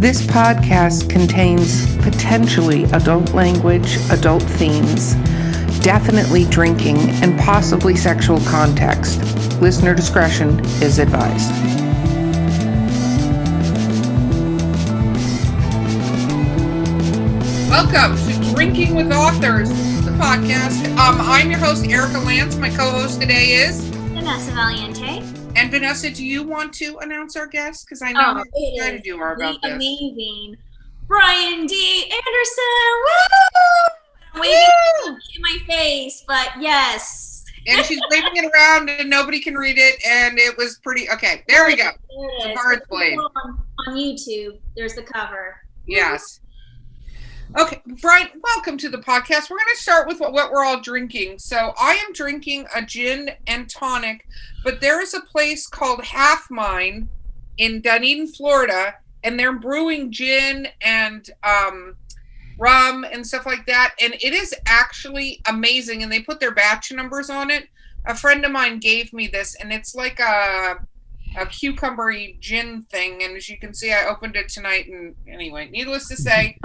This podcast contains potentially adult language, adult themes, definitely drinking, and possibly sexual context. Listener discretion is advised. Welcome to Drinking with Authors, the podcast. Um, I'm your host, Erica Lance. My co host today is Vanessa Valiente. And Vanessa, do you want to announce our guest? Because I know Oh, how excited you are about this. amazing Brian D. Anderson. Woo! I'm waving in my face, but yes. and she's waving it around and nobody can read it and it was pretty okay there we go There The it is. On, on YouTube, there's the cover. yes okay brian welcome to the podcast. We're going to start with what, what we're all drinking. So i am drinking a gin and tonic but there is a place called half mine in dunedin florida and they're brewing gin and um rum and stuff like that. And it is actually amazing and they put their batch numbers on it. A friend of mine gave me this and it's like a a cucumbery gin thing. And as you can see i opened it tonight and anyway needless to say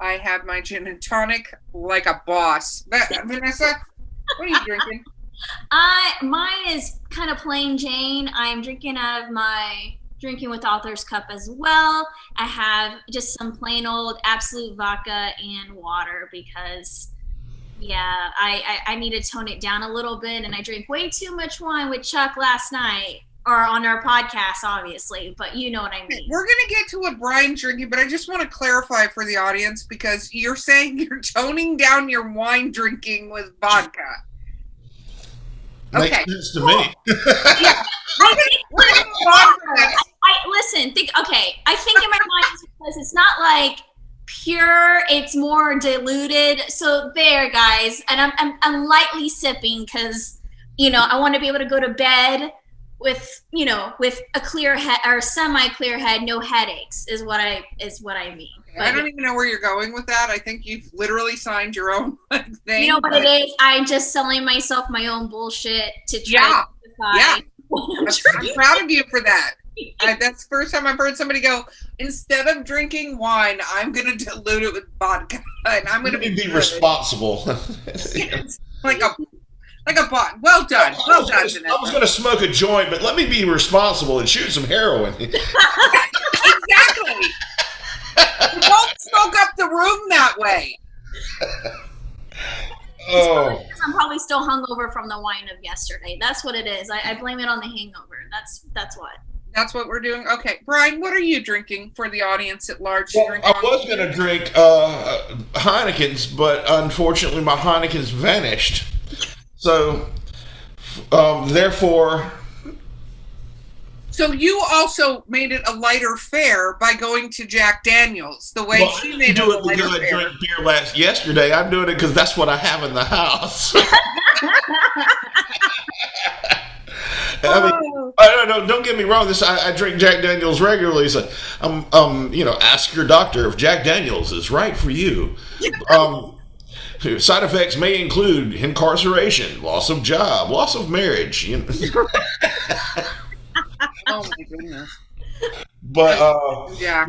i have my gin and tonic like a boss But, vanessa what are you drinking I uh, mine is kind of plain Jane. I'm drinking out of my drinking with authors cup as well. I have just some plain old Absolut vodka and water because yeah, I, I I need to tone it down a little bit and I drank way too much wine with Chuck last night or on our podcast obviously, but you know what I mean. we're going to get to what brian's drinking but i just want to clarify for the audience because you're saying you're toning down your wine drinking with vodka Makes Okay. sense to me. yeah we're gonna, we're gonna move on from that. I listen. Think. Okay, I think in my mind it's because it's not like pure. It's more diluted. So there, guys, and I'm I'm, I'm lightly sipping because you know I want to be able to go to bed with you know with a clear head or semi clear head, no headaches is what I is what I mean. I don't even know where you're going with that. I think you've literally signed your own thing. you know what but- it is? I'm just selling myself my own bullshit to try Yeah, to justify yeah. I'm I'm, proud of you for that. I, that's the first time I've heard somebody go, instead of drinking wine, I'm going to dilute it with vodka. And I'm going to be, be responsible. like a like a bot. Well done. I Well was done, gonna- I was going to smoke a joint, but let me be responsible and shoot some heroin. Exactly. Don't smoke up the room that way. oh, I'm probably still hungover from the wine of yesterday. That's what it is. I, I blame it on the hangover. That's that's what. That's what we're doing. Okay, Brian, what are you drinking for the audience at large? well, I on? was going to drink uh, Heineken's, but unfortunately my Heineken's vanished. So, um, therefore, So you also made it a lighter fare by going to Jack Daniels, the way well, she made it do it lighter because I drank beer last yesterday. I'm doing it because that's what I have in the house. I mean, I don't know. Don't get me wrong. This I, I drink Jack Daniels regularly. So, um, um, you know, ask your doctor if Jack Daniels is right for you. Um, side effects may include incarceration, loss of job, loss of marriage. You know. Oh my goodness. but uh, Yeah.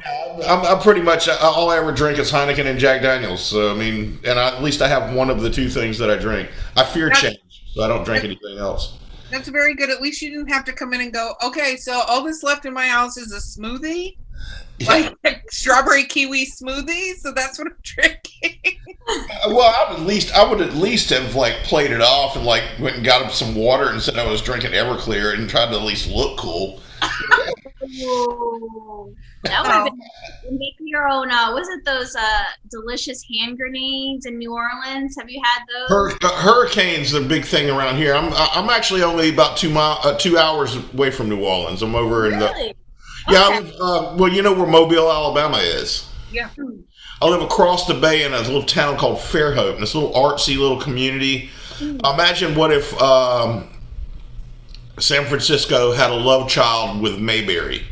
I'm, I'm pretty much all I ever drink is Heineken and Jack Daniels. So I mean, and I, at least I have one of the two things that I drink. I fear That's- change, so I don't drink anything else. That's very good. At least you didn't have to come in and go, okay, so all that's left in my house is a smoothie, Yeah. like strawberry kiwi smoothie. So that's what I'm drinking. Well, I would at least I would at least have like played it off and like went and got him some water and said I was drinking Everclear and tried to at least look cool. Whoa. That would have been make your own. Uh, was it those uh, delicious hand grenades in New Orleans? Have you had those? Hur- uh, hurricanes are a big thing around here. I'm I'm actually only about two mile uh, two hours away from New Orleans. I'm over in the really? Yeah. Okay. uh, well, you know where Mobile, Alabama is. Yeah. I live across the bay in a little town called Fairhope, and this little artsy little community. Imagine what if um, San Francisco had a love child with Mayberry.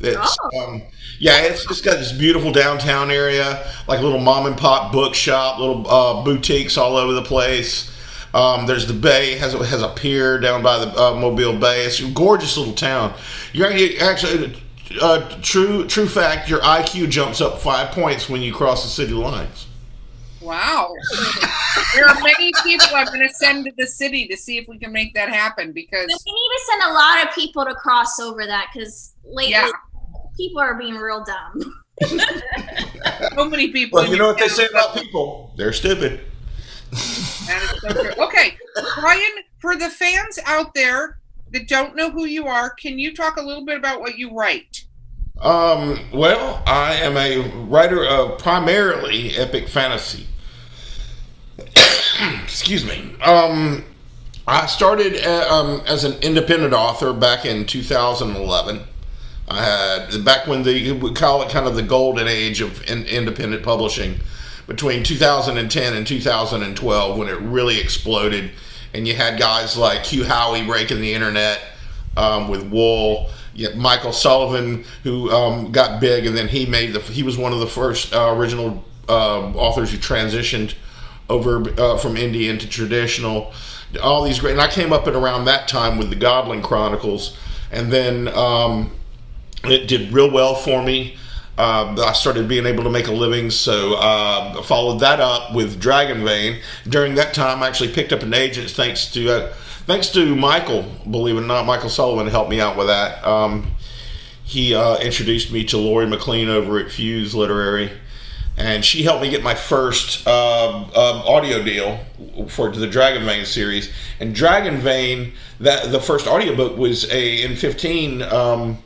It's, um, yeah, it's just got this beautiful downtown area, like a little mom and pop bookshop, little uh, boutiques all over the place. Um, there's the bay has has a pier down by the uh, Mobile Bay. It's a gorgeous little town. You're actually uh, true true fact. Your IQ jumps up five points when you cross the city lines. Wow. there are many people I'm going to send to the city to see if we can make that happen because we need to send a lot of people to cross over that because lately Yeah. people are being real dumb. so many people. Well, you know what they say about people? They're stupid. That is so true. Okay, Brian, for the fans out there that don't know who you are, can you talk a little bit about what you write? Um, well, I am a writer of primarily epic fantasy. Excuse me. Um, I started uh, um, as an independent author back in 2011. I had back when the we call it kind of the golden age of in, independent publishing between 2010 and 2012 when it really exploded, and you had guys like Hugh Howey breaking the internet um, with Wool. Michael Sullivan who um, got big, and then he made the he was one of the first uh, original uh, authors who transitioned over uh, from indie into traditional. All these great, and I came up at around that time with the Godling Chronicles, and then um, it did real well for me. Uh, I started being able to make a living, so uh, followed that up with Dragonvein. During that time, I actually picked up an agent thanks to uh, thanks to Michael. Believe it or not, Michael Sullivan helped me out with that. Um, he uh, introduced me to Laurie McLean over at Fuse Literary, and she helped me get my first uh, audio deal for the Dragonvein series. And Dragonvein, that the first audiobook was a in fifteen. Um,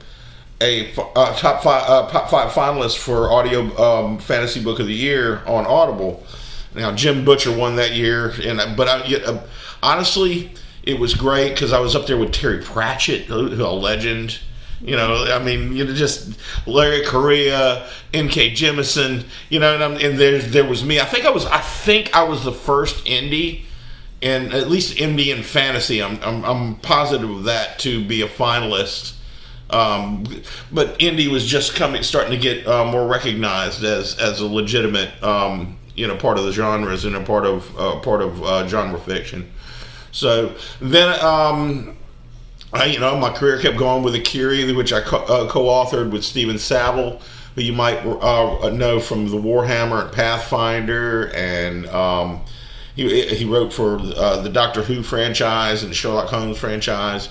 a uh, top five uh, top five finalist for audio um, fantasy book of the year on Audible. Now Jim Butcher won that year, and but I, uh, honestly, it was great because I was up there with Terry Pratchett, who, a legend. You know, I mean, you know, just Larry Correia, N.K. Jemisin. You know, and, I'm, and there there was me. I think I was I think I was the first indie. And at least indie and fantasy, I'm, I'm, I'm positive of that to be a finalist um, but indie was just coming, starting to get uh, more recognized as as a legitimate, um, you know, part of the genres and a part of uh, part of uh, genre fiction. So then, um, I, you know, my career kept going with Akiri, which I co- uh, co-authored with Steven Savile, who you might uh, know from the Warhammer and Pathfinder, and um, he he wrote for uh, the Doctor Who franchise and the Sherlock Holmes franchise.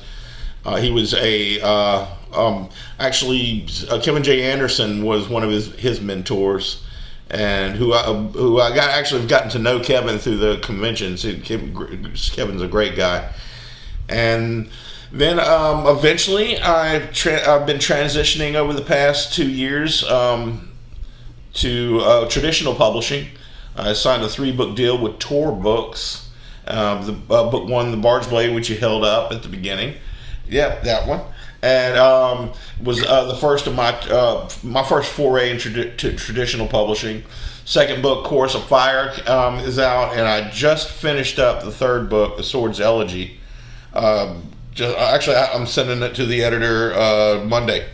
Uh, he was a uh, um, actually uh, Kevin J. Anderson was one of his his mentors, and who I, who I got actually have gotten to know Kevin through the conventions. Kevin's a great guy, and then um, eventually I tra- I've been transitioning over the past two years um, to uh, traditional publishing. I signed a three book deal with Tor Books. Um, the uh, book one, The Bard's Blade, which you held up at the beginning. Yep, that one. And um, was uh, the first of my uh, my first foray into tradi- traditional publishing. Second book, Curse of Fire, um, is out, and I just finished up the third book, The Sword's Elegy. Um, just actually, I- I'm sending it to the editor uh, Monday.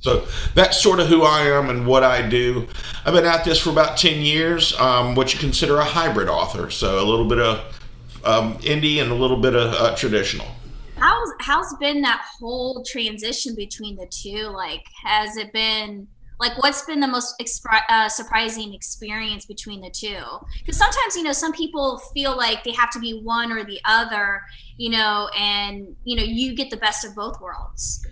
So that's sort of who I am and what I do. I've been at this for about 10 years, um, what you consider a hybrid author. So a little bit of um, indie and a little bit of uh, traditional. How's how's been that whole transition between the two? Like, has it been like what's been the most expri- uh, surprising experience between the two? Because sometimes you know some people feel like they have to be one or the other, you know, and you know you get the best of both worlds.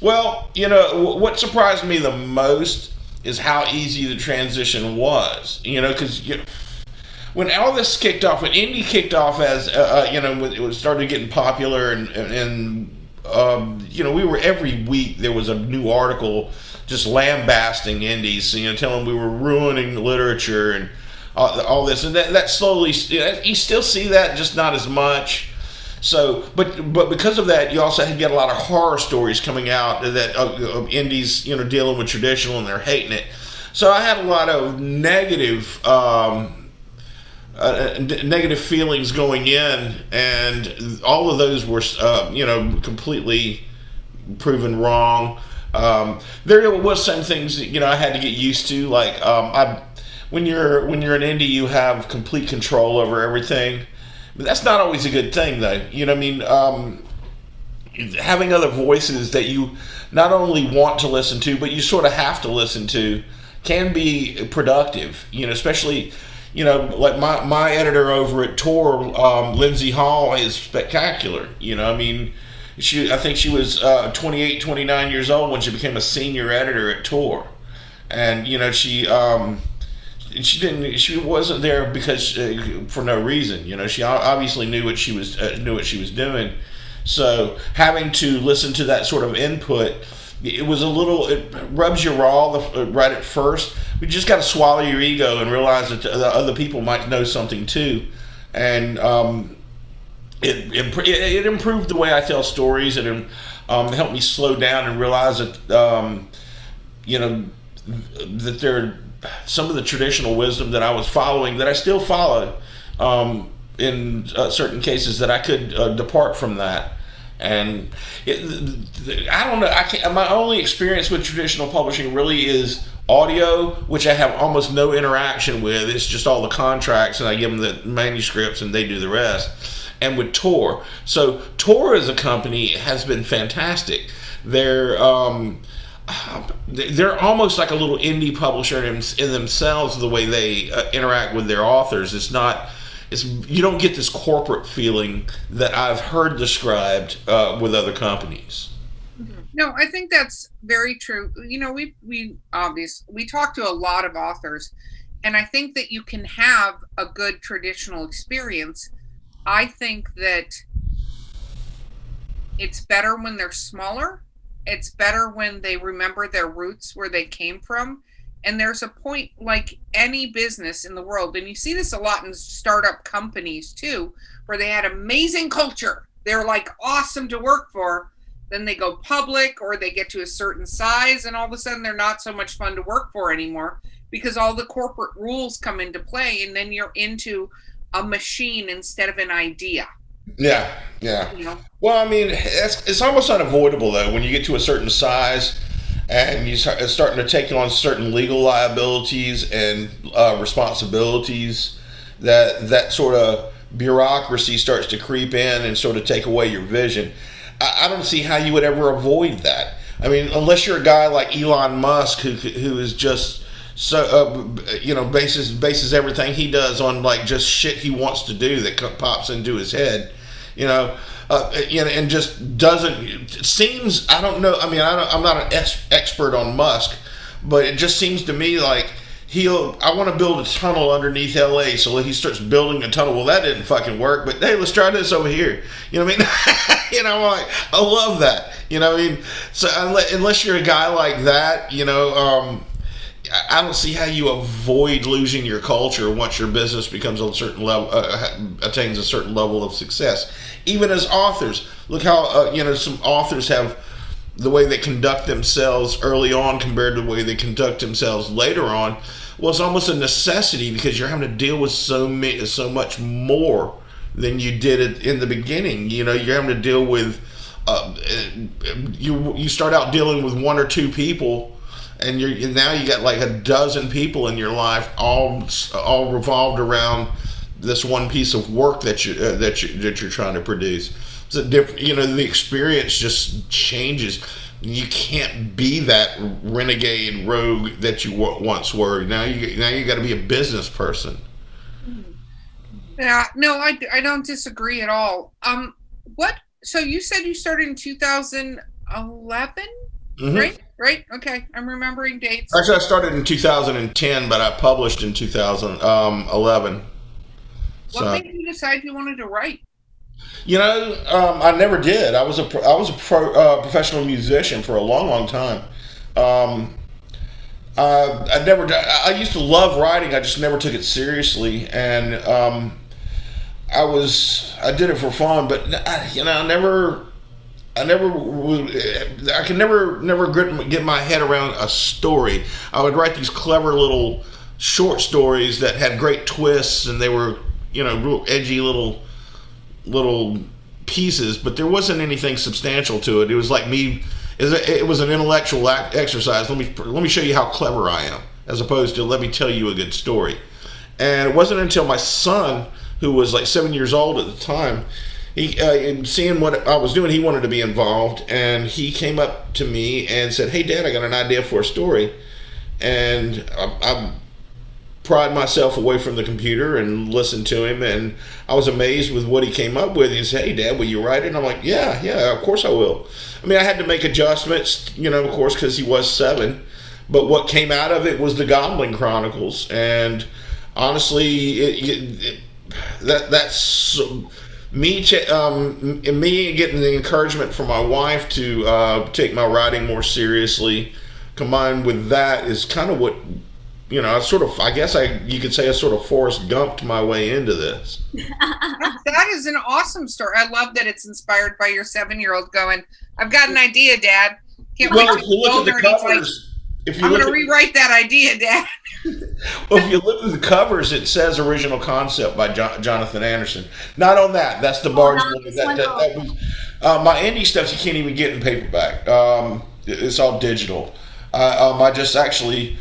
Well, you know, what surprised me the most is how easy the transition was. You know, because you when all this kicked off, when indie kicked off as uh, uh, you know, it started getting popular, and and, um, you know, we were every week there was a new article just lambasting indies, you know, telling we were ruining literature and all, all this, and that, that slowly you still see that, just not as much. So, but but because of that, you also get a lot of horror stories coming out that of, of indies, you know, dealing with traditional and they're hating it. So I had a lot of negative. Um, uh, n- negative feelings going in, and all of those were, uh, you know, completely proven wrong. Um, there was some things you know I had to get used to, like um, I, when you're when you're an indie, you have complete control over everything. But that's not always a good thing, though. You know, I mean, um, having other voices that you not only want to listen to, but you sort of have to listen to, can be productive. You know, especially you know, like my, my editor over at Tor, um, Lindsey Hall, is spectacular. You know, I mean, she I think she was uh, 28, 29 years old when she became a senior editor at Tor, and you know she um, she didn't she wasn't there because uh, for no reason. You know, she obviously knew what she was uh, knew what she was doing. So having to listen to that sort of input, it was a little it rubs you raw uh, right at first. You just got to swallow your ego and realize that the other people might know something too, and um, it, it, it improved the way I tell stories and um, helped me slow down and realize that um, you know that there some of the traditional wisdom that I was following that I still follow um, in uh, certain cases that I could uh, depart from that. And it, I don't know. I can't, my only experience with traditional publishing really is audio, which I have almost no interaction with. It's just all the contracts, and I give them the manuscripts, and they do the rest. And with Tor, so Tor as a company has been fantastic. They're um, they're almost like a little indie publisher in, in themselves the way they uh, interact with their authors it's not it's you don't get this corporate feeling that i've heard described uh, with other companies no i think that's very true. You know we we obvious we talk to a lot of authors and i think that you can have a good traditional experience. I think that it's better when they're smaller it's better when they remember their roots where they came from and there's a point like any business in the world and you see this a lot in startup companies too where they had amazing culture. They're like awesome to work for then they go public or they get to a certain size and all of a sudden they're not so much fun to work for anymore because all the corporate rules come into play and then you're into a machine instead of an idea yeah, yeah. You know? Well, I mean, it's, it's almost unavoidable though when you get to a certain size and you start starting to take on certain legal liabilities and uh, responsibilities that that sort of bureaucracy starts to creep in and sort of take away your vision. I, I don't see how you would ever avoid that. I mean, unless you're a guy like Elon Musk who who is just so uh, you know bases bases everything he does on like just shit he wants to do that pops into his head you know, uh, know, and just doesn't. seems I don't know. I mean, I am not an ex- expert on Musk, but it just seems to me like he'll. I want to build a tunnel underneath L.A. So he starts building a tunnel. Well, that didn't fucking work. But hey, let's try this over here. You know what I mean? you know, like I love that. You know what I mean? So unless, you're a guy like that, you know. Um, I don't see how you avoid losing your culture once your business becomes a certain level, uh, attains a certain level of success even as authors. Look how uh, you know some authors have the way they conduct themselves early on compared to the way they conduct themselves later on. was almost a necessity because you're having to deal with so many, so much more than you did it in the beginning. You know, you're having to deal with. Uh, you you start out dealing with one or two people, and you're now you got like a dozen people in your life, all all revolved around this one piece of work that you uh, that you that you're trying to produce. It's a different, you know, the experience just changes. You can't be that renegade rogue that you once were. Now you now you got to be a business person. Yeah, no, I, I don't disagree at all. Um, what? So you said you started in 2011, mm-hmm. right? Right. Okay, I'm remembering dates. Actually, I started in 2010, but I published in 2011. What so, made you decide you wanted to write? You know, um, I never did. I was a I was a pro, uh, professional musician for a long, long time. Um, I never. I used to love writing. I just never took it seriously, and um, I was. I did it for fun, but I, you know, I never. I never. I can never, never get my head around a story. I would write these clever little short stories that had great twists, and they were you know real edgy little little pieces, but there wasn't anything substantial to it. It was like me. It was an intellectual exercise. Let me let me show you how clever I am, as opposed to let me tell you a good story. And it wasn't until my son, who was like seven years old at the time, he uh, in seeing what I was doing, he wanted to be involved, and he came up to me and said, "Hey, Dad, I got an idea for a story," and I, I pried myself away from the computer and listened to him, and I was amazed with what he came up with. He said, "Hey, Dad, will you write it?" And I'm like, "Yeah, yeah, of course I will." I mean, I had to make adjustments, you know, of course, because he was seven, but what came out of it was the Godling Chronicles, and honestly, it, it, it, that that's me um, me getting the encouragement from my wife to uh, take my writing more seriously combined with that is kind of what you know, I sort of, I guess I, you could say I sort of Forrest Gumped my way into this. that is an awesome story. I love that it's inspired by your seven-year-old going, "I've got an idea, Dad." Can't well, if you look at the covers, if you I'm going to rewrite that idea, Dad. well, if you look at the covers, it says original concept by jo- Jonathan Anderson. Not on that. That's the Barge oh, that, that, that, that, was uh, my indie stuff. You can't even get in paperback. Um, it's all digital. Uh, um, I just actually.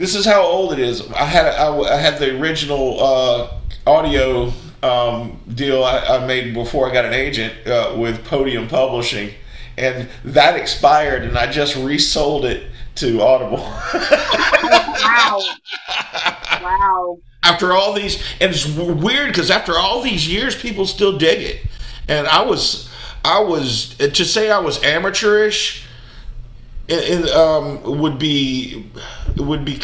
This is how old it is. I had I, I had the original uh, audio um, deal I, I, made before I got an agent uh, with Podium Publishing, and that expired, and I just resold it to Audible. wow. Wow. After all these, and it's weird because after all these years, people still dig it. And I was, I was to say I was amateurish. It, it um, would be would be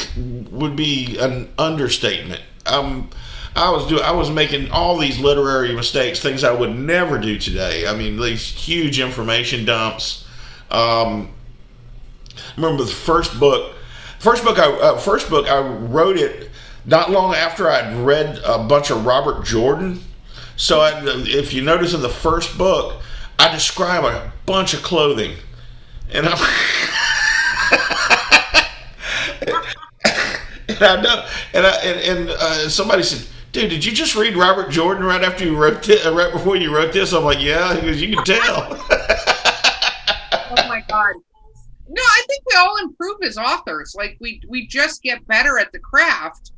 would be an understatement. Um, I was doing I was making all these literary mistakes, things I would never do today. I mean, these huge information dumps. Um, remember the first book. First book I uh, first book I wrote it not long after I'd read a bunch of Robert Jordan. So I, if you notice in the first book, I describe a bunch of clothing, and I'm. and I know, and I, and, and uh, somebody said, "Dude, did you just read Robert Jordan right after you wrote this, right before you wrote this?" I'm like, "Yeah," because you can tell. oh my god! No, I think we all improve as authors. Like we we just get better at the craft,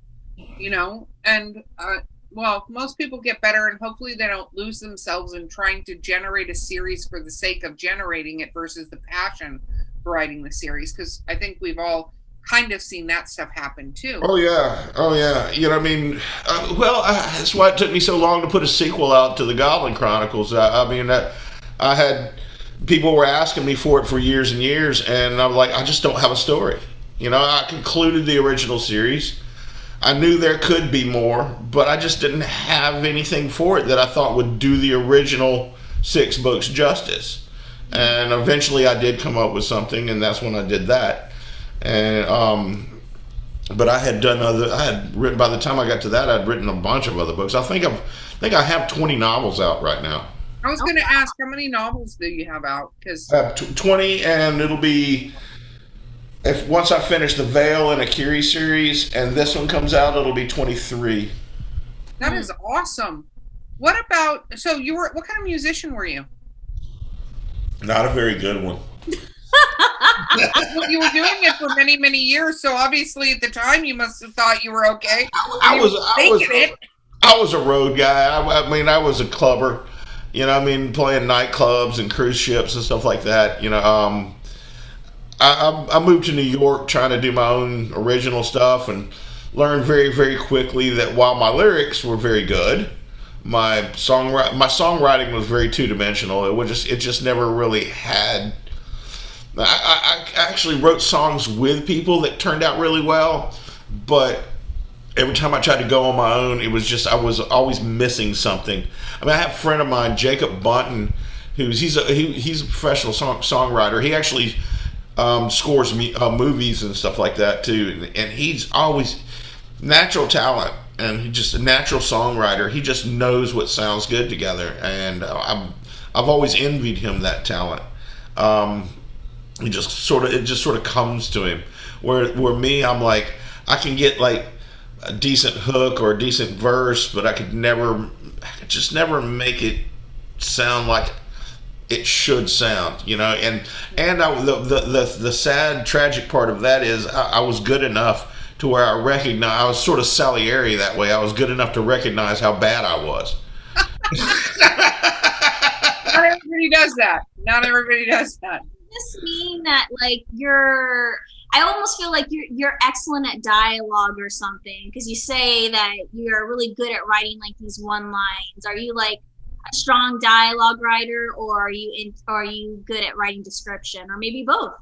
you know. And uh, well, most people get better, and hopefully they don't lose themselves in trying to generate a series for the sake of generating it versus the passion for writing the series. Because I think we've all kind of seen that stuff happen too. Oh yeah, oh yeah. You know, I mean, uh, well, uh, that's why it took me so long to put a sequel out to the Godling Chronicles. I, I mean, uh, I had people were asking me for it for years and years, and I'm like, I just don't have a story. You know, I concluded the original series. I knew there could be more, but I just didn't have anything for it that I thought would do the original six books justice. And eventually I did come up with something, and that's when I did that. And, um, but I had done other, I had written, by the time I got to that, I'd written a bunch of other books. I think I've, I think I have 20 novels out right now. I was going to ask how many novels do you have out? Because I have t- twenty, and it'll be if once I finish the Vale and Akiri series, and this one comes out, it'll be twenty three. That is awesome. What about so you were what kind of musician were you? Not a very good one. Well, you were doing it for many many years, so obviously at the time you must have thought you were okay. I was I was I was, I was a road guy. I, I mean, I was a clubber. You know, I mean, playing nightclubs and cruise ships and stuff like that. You know, um, I, I moved to New York trying to do my own original stuff and learned very, very quickly that while my lyrics were very good, my song my songwriting was very two dimensional. It was just it just never really had. I, I, actually wrote songs with people that turned out really well, but every time I tried to go on my own, it was just I was always missing something. I mean, I have a friend of mine, Jacob Bunton, who's he's a he, he's a professional song, songwriter. He actually um, scores me, uh, movies and stuff like that too, and, and he's always natural talent and just a natural songwriter. He just knows what sounds good together, and uh, I'm I've always envied him that talent. Um, he just sort of it just sort of comes to him. Where where me, I'm like I can get like a decent hook or a decent verse, but I could never, I could just never make it sound like it should sound, you know. And and I, the, the, the the sad, tragic part of that is I, I was good enough to where I recognize I was sort of Salieri that way. I was good enough to recognize how bad I was. Not everybody does that. Not everybody does that. Does this mean that like you're? I almost feel like you're you're excellent at dialogue or something because you say that you're really good at writing like these one lines. Are you like a strong dialogue writer, or are you in, or are you good at writing description, or maybe both?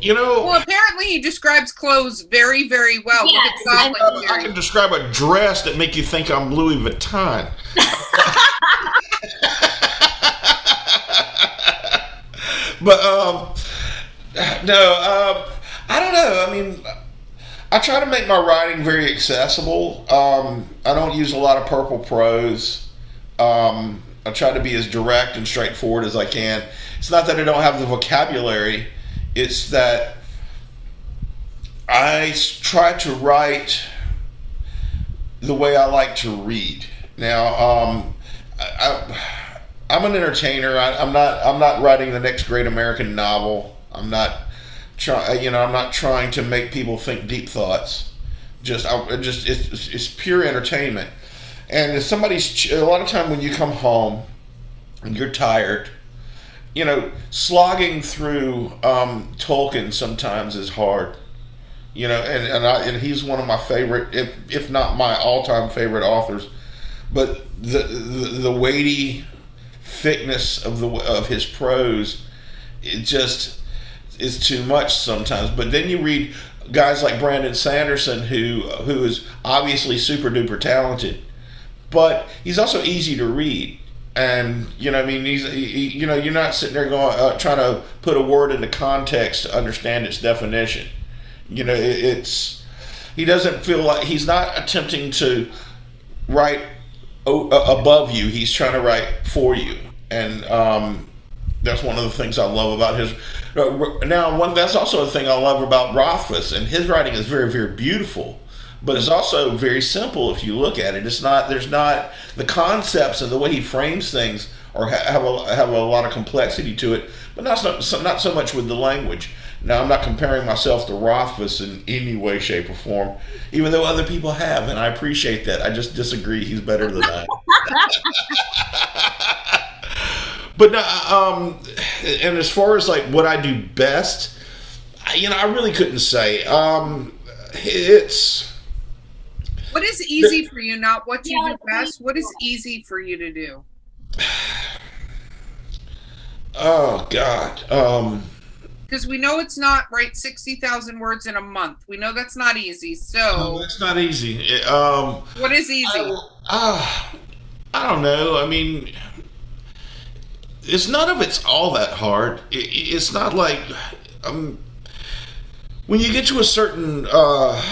You know, Well, apparently he describes clothes very, very well. Look Yes, at Scotland uh, I can describe a dress that make you think I'm Louis Vuitton. but um, no, um, I don't know. I mean, I try to make my writing very accessible. Um, I don't use a lot of purple prose. Um, I try to be as direct and straightforward as I can. It's not that I don't have the vocabulary. It's that I try to write the way I like to read. Now, um, I, I, I'm an entertainer. I, I'm not. I'm not writing the next great American novel. I'm not trying. You know, I'm not trying to make people think deep thoughts. Just, I, just it's, it's- pure entertainment. And if somebody's a lot of time when you come home and you're tired, you know, slogging through um, Tolkien sometimes is hard you know, and and, I, and he's one of my favorite, if if not my all time favorite authors. But the, the the weighty thickness of the of his prose, it just is too much sometimes. But then you read guys like Brandon Sanderson, who who is obviously super duper talented, but he's also easy to read. And you know, I mean, he's he, you know, you're not sitting there going uh, trying to put a word into context to understand its definition. You know, it, it's he doesn't feel like he's not attempting to write uh, above you. He's trying to write for you, and um, that's one of the things I love about his. Uh, now, one that's also a thing I love about Rothfuss, and his writing is very, very beautiful, but it's also very simple if you look at it. It's not there's not the concepts and the way he frames things or have a have a lot of complexity to it, but not so, not so much with the language. Now, I'm not comparing myself to Rothfuss in any way, shape, or form, even though other people have, and I appreciate that. I just disagree. He's better than I. but no, um, and as far as like what I do best, I- you know, I really couldn't say. Um, it's What is easy for you, not what you Yeah, do best? What is easy for you to do? oh god. Um, Because we know it's not write sixty thousand words in a month. We know that's not easy. So, that's not easy. It, um, what is easy? I, uh, I don't know. I mean, it's none of it's all that hard. It, it's not like um, when you get to a certain uh,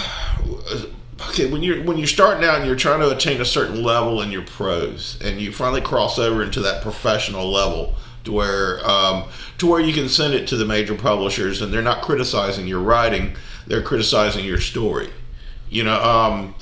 okay when you're when you're starting out and you're trying to attain a certain level in your prose, and you finally cross over into that professional level to where um, to where you can send it to the major publishers, and they're not criticizing your writing; they're criticizing your story. You know. Um,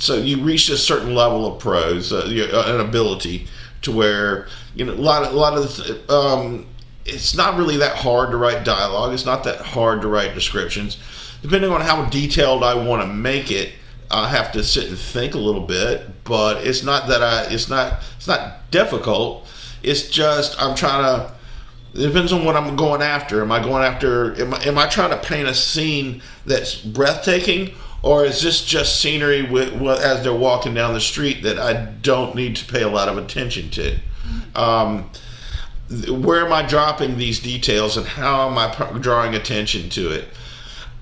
so you reach a certain level of prose, uh, uh, an ability to where you know a lot of a lot of um, it's not really that hard to write dialogue. It's not that hard to write descriptions. Depending on how detailed I want to make it, I have to sit and think a little bit. But it's not that I. It's not. It's not difficult. It's just I'm trying to. It depends on what I'm going after. Am I going after? Am I, am I trying to paint a scene that's breathtaking, or is this just scenery with, with, as they're walking down the street that I don't need to pay a lot of attention to? Um, where am I dropping these details, and how am I drawing attention to it?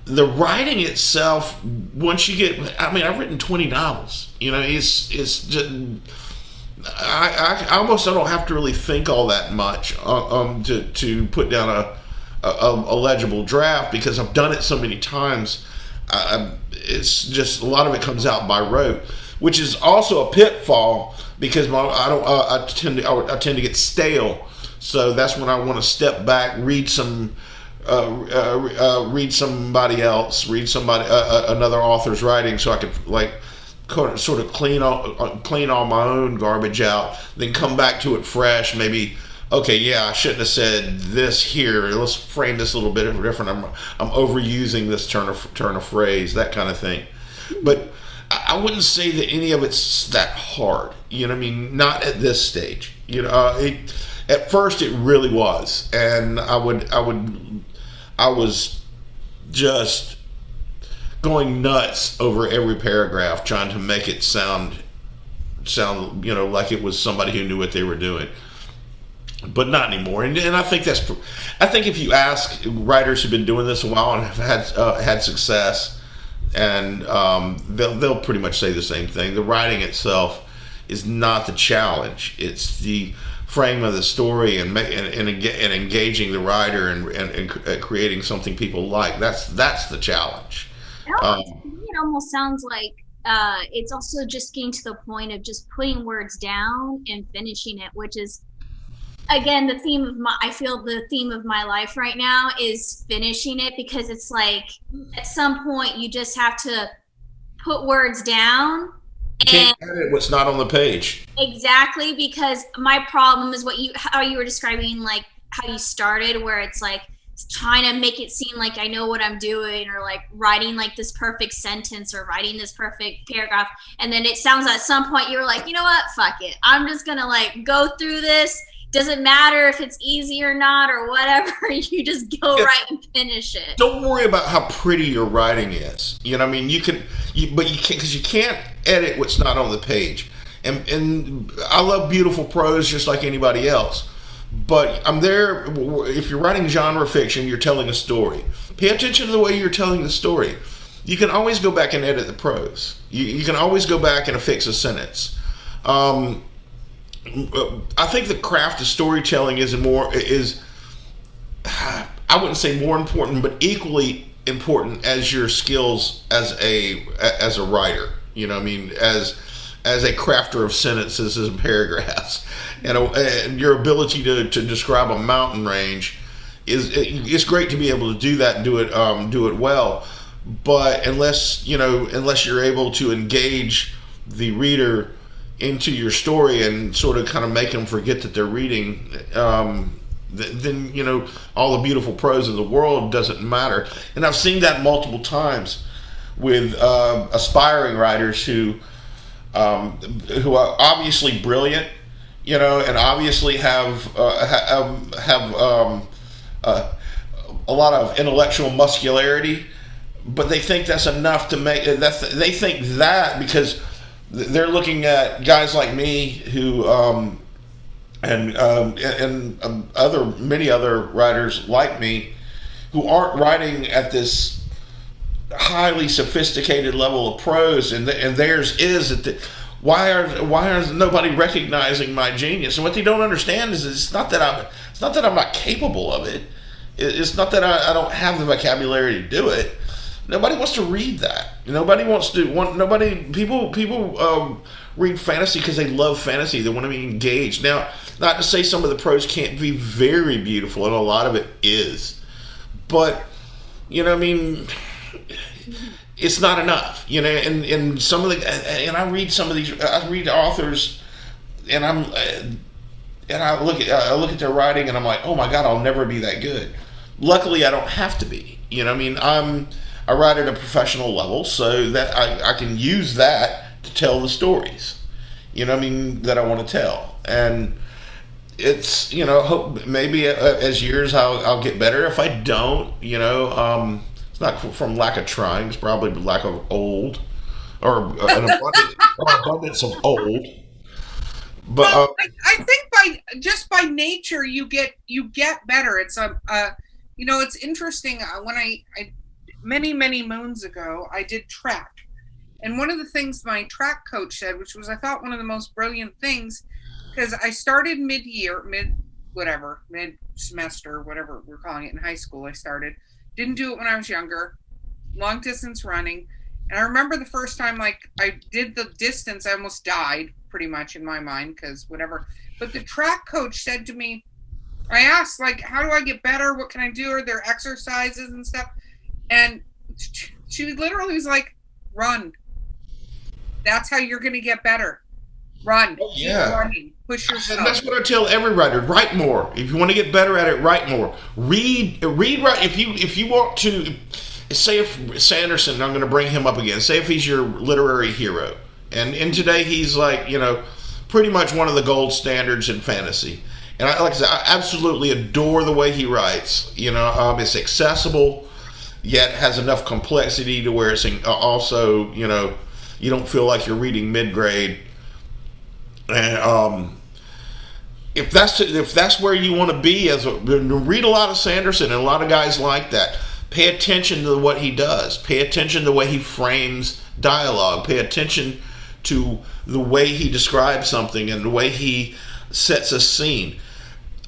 The writing itself, once you get, I mean, I've written 20 novels. You know, it's it's just. I, I almost I don't have to really think all that much uh, um, to, to put down a, a, a legible draft because I've done it so many times. I, it's just a lot of it comes out by rote, which is also a pitfall because my, I don't uh, I tend to I, I tend to get stale. So that's when I want to step back, read some. Uh, uh, uh, read somebody else, read somebody uh, uh, another author's writing, so I could like sort of clean all clean all my own garbage out, then come back to it fresh. Maybe okay, yeah, I shouldn't have said this here. Let's frame this a little bit different. I'm I'm overusing this turn of turn of phrase, that kind of thing. But I wouldn't say that any of it's that hard. You know, what I mean, not at this stage. You know, uh, it, At first, it really was, and I would, I would, I was just going nuts over every paragraph, trying to make it sound, sound, you know, like it was somebody who knew what they were doing. But not anymore, and, and I think that's, I think if you ask writers who've been doing this a while and have had uh, had success, and um, they'll they'll pretty much say the same thing. The writing itself is not the challenge; it's the frame of the story and and, and, and engaging the writer and, and, and, creating something people like. That's that's the challenge. Um, it almost sounds like uh, it's also just getting to the point of just putting words down and finishing it, which is again the theme of my i feel the theme of my life right now is finishing it because it's like at some point you just have to put words down you can't edit what's not on the page exactly because my problem is what you how you were describing like how you started where it's like trying to make it seem like I know what I'm doing or like writing like this perfect sentence or writing this perfect paragraph. And then it sounds at some point you're like, you know what? Fuck it. I'm just going to like go through this doesn't matter if it's easy or not or whatever. You just go yeah. right and finish it. Don't worry about how pretty your writing is. You know, what I mean, you can, you, but you can't because you can't edit what's not on the page. And and I love beautiful prose just like anybody else. But I'm there. If you're writing genre fiction, you're telling a story. Pay attention to the way you're telling the story. You can always go back and edit the prose. You, you can always go back and affix a sentence. Um, I think the craft of storytelling is more is I wouldn't say more important, but equally important as your skills as a as a writer. You know, I mean, as as a crafter of sentences and paragraphs, and, a, and your ability to, to describe a mountain range is it's great to be able to do that and do it um, do it well. But unless you know, unless you're able to engage the reader into your story and sort of kind of make them forget that they're reading, um, th- then you know all the beautiful prose of the world doesn't matter. And I've seen that multiple times with uh, aspiring writers who um, who are obviously brilliant, you know, and obviously have uh, have, have um, uh, a lot of intellectual muscularity, but they think that's enough to make that. They think that because they're looking at guys like me who um, and um, and um, other many other writers like me who aren't writing at this highly sophisticated level of prose and and theirs is that the, why are why is nobody recognizing my genius? And what they don't understand is it's not that I'm it's not that I'm not capable of it. It's not that I, I don't have the vocabulary to do it Nobody wants to read that. Nobody wants to want. Nobody. People. People um, read fantasy because they love fantasy. They want to be engaged. Now, not to say some of the prose can't be very beautiful, and a lot of it is, but you know, I mean, it's not enough. You know, and and some of the and I read some of these. I read authors, and I'm. And I look at I look at their writing and I'm like, oh my god, I'll never be that good. Luckily, I don't have to be. You know, I mean, I'm I write at a professional level so that I, I can use that to tell the stories, you know, I mean, that I want to tell. And it's, you know, hope maybe uh, as years I'll, I'll get better. If I don't, you know, um, it's not from lack of trying, it's probably lack of old or an abundance, abundance of old. But well, uh, I, I, think by just by nature you get you get better. It's a, uh, you know, it's interesting uh, when I I many, many moons ago, I did track. And one of the things my track coach said, which was I thought one of the most brilliant things, because I started mid year, mid whatever, mid semester, whatever we're calling it in high school, I started. Didn't do it when I was younger, long distance running. And I remember the first time, like, I did the distance, I almost died pretty much in my mind because whatever. But the track coach said to me, I asked, like, how do I get better? What can I do? Are there exercises and stuff? And she literally was like, run. That's how you're going to get better. Run. Oh, yeah. running. Push yourself. And that's what I tell every writer. Write more. If you want to get better at it, write more. Read, read, write. If you, if you want to, say if Sanderson, I'm going to bring him up again. Say if he's your literary hero. And, and today he's like, you know, pretty much one of the gold standards in fantasy and I, like I said, I absolutely adore the way he writes. You know, um, it's accessible, yet has enough complexity to where it's uh, also, you know, you don't feel like you're reading mid grade. And um, if that's if that's where you want to be, as a, read a lot of Sanderson and a lot of guys like that. Pay attention to what he does. Pay attention to the way he frames dialogue. Pay attention to the way he describes something and the way he sets a scene.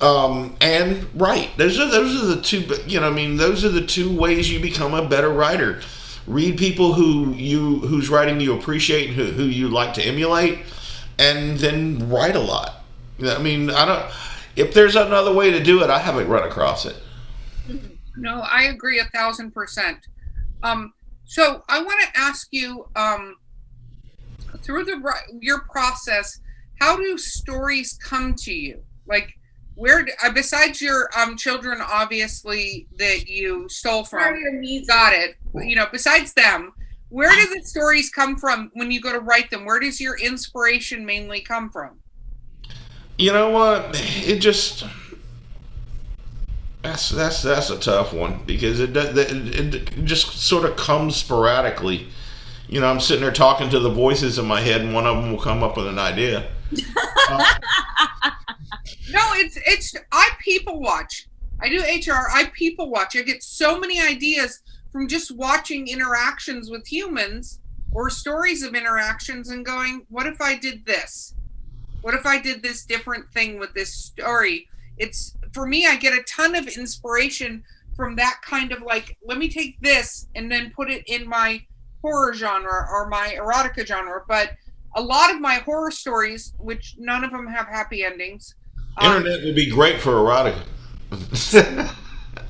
Um, and write. Those are those are the two. You know, I mean, those are the two ways you become a better writer. Read people who you whose writing you appreciate and who, who you like to emulate, and then write a lot. I mean, I don't. If there's another way to do it, I haven't run across it. No, I agree a thousand percent. Um, so I want to ask you, um, through the your process, how do stories come to you? Like, where uh, besides your um children, obviously that you stole from, got it. You know, besides them, where do the stories come from when you go to write them? Where does your inspiration mainly come from? You know what? It just that's that's that's a tough one because it, it it just sort of comes sporadically. You know, I'm sitting there talking to the voices in my head, and one of them will come up with an idea. Uh, no, it's it's I people watch. I do HR. I people watch. I get so many ideas from just watching interactions with humans or stories of interactions and going, "What if I did this? What if I did this different thing with this story?" It's for me, I get a ton of inspiration from that kind of like, let me take this and then put it in my horror genre or my erotica genre. But a lot of my horror stories, which none of them have happy endings, um, internet um, would be great for erotica.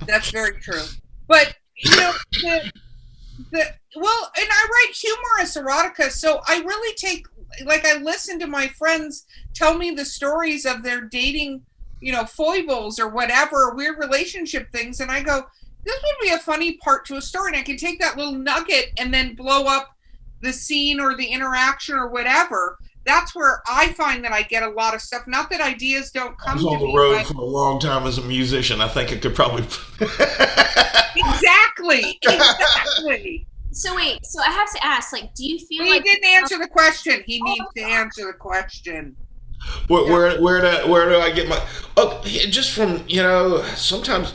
that's very true. But you know, the, the well, and I write humorous erotica, so I really take like I listen to my friends tell me the stories of their dating you know, foibles or whatever, weird relationship things. And I go, this would be a funny part to a story. And I can take that little nugget and then blow up the scene or the interaction or whatever. That's where I find that I get a lot of stuff. Not that ideas don't come. I was on the me, road but... for a long time as a musician. I think it could probably. exactly. Exactly. So wait. So I have to ask. Like, do you feel he like didn't answer the question? He oh, needs oh, to answer the question. Where, where, where do where do I get my? Oh, just from you know sometimes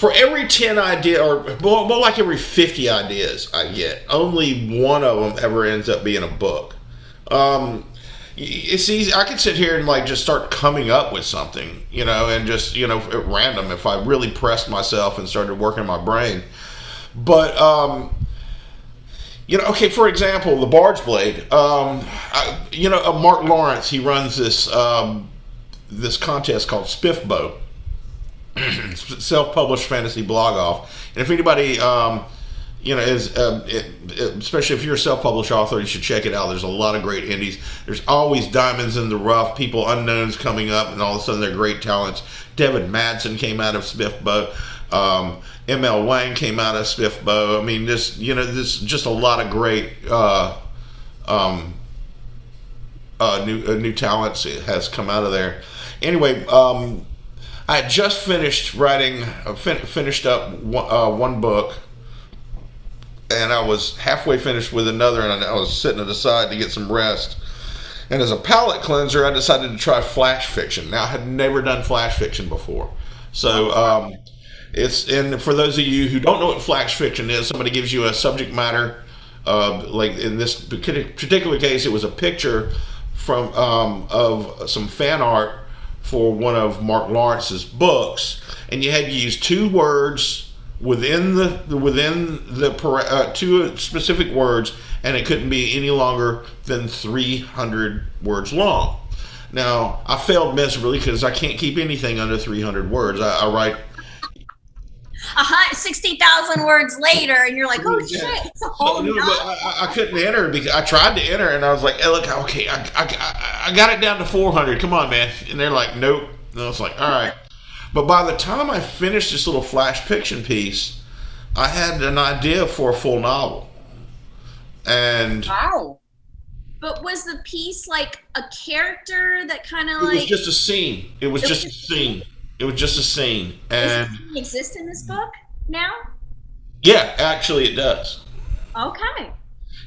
for every 10 idea or more, more, like every 50 ideas i get only one of them ever ends up being a book um, it's easy i could sit here and like just start coming up with something you know and just you know at random if i really pressed myself and started working my brain but um, you know, okay, for example, the Bard's Blade. Um, I, you know, uh, Mark Lawrence, he runs this um, this contest called SPFBO, self-published fantasy blog off. And if anybody, um, you know, is um, it, it, especially if you're a self-published author, you should check it out. There's a lot of great indies. There's always diamonds in the rough, people unknowns coming up, and all of a sudden they're great talents. Devin Madson came out of SPFBO. Um, ML Wang came out of SPFBO. I mean, this you know, this just a lot of great uh, um, uh, new uh, new talents has come out of there. Anyway, um, I had just finished writing, uh, fin- finished up one, uh, one book, and I was halfway finished with another, and I was sitting at the side to get some rest. And as a palate cleanser, I decided to try flash fiction. Now, I had never done flash fiction before, so. Um, it's and for those of you who don't know what flash fiction is, somebody gives you a subject matter. Uh, like in this particular case, it was a picture from um, of some fan art for one of Mark Lawrence's books, and you had to use two words within the within the uh, two specific words, and it couldn't be any longer than 300 words long. Now, I failed miserably because I can't keep anything under 300 words. I, I write 60,000 words later, and you're like, oh shit, it's a whole no, I, I, couldn't enter because I tried to enter, and I was like, hey, look, okay, I, I, I got it down to 400. Come on, man. And they're like, nope. And I was like, all right. But by the time I finished this little flash fiction piece, I had an idea for a full novel. And wow. But was the piece like a character that kind of It like was just a scene. It was It just a was just- scene. It was just a scene, does and it exist in this book now? yeah, actually, it does. Okay.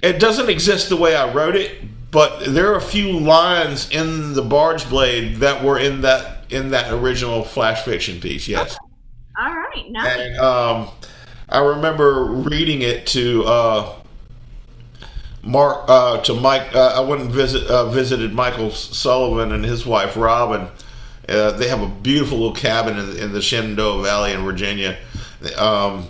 It doesn't exist the way I wrote it, but there are a few lines in the Bard's Blade that were in that in that original flash fiction piece. Yes. All right. Now and um, I remember reading it to uh, Mark uh, to Mike. Uh, I went and visit uh, visited Michael Sullivan and his wife Robin. Uh, they have a beautiful little cabin in, in the Shenandoah Valley in Virginia. Um,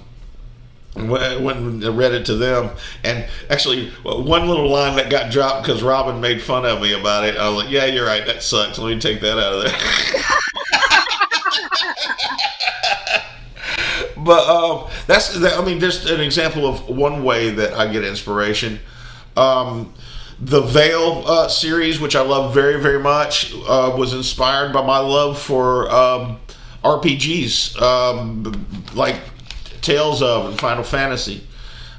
when I read it to them, and actually one little line that got dropped because Robin made fun of me about it. I was like, "Yeah, you're right. That sucks. Let me take that out of there." but um, that's that, I mean, just an example of one way that I get inspiration. Um, the Vale uh, series, which I love very very much, uh, was inspired by my love for um, RPGs, um, like Tales of and Final Fantasy.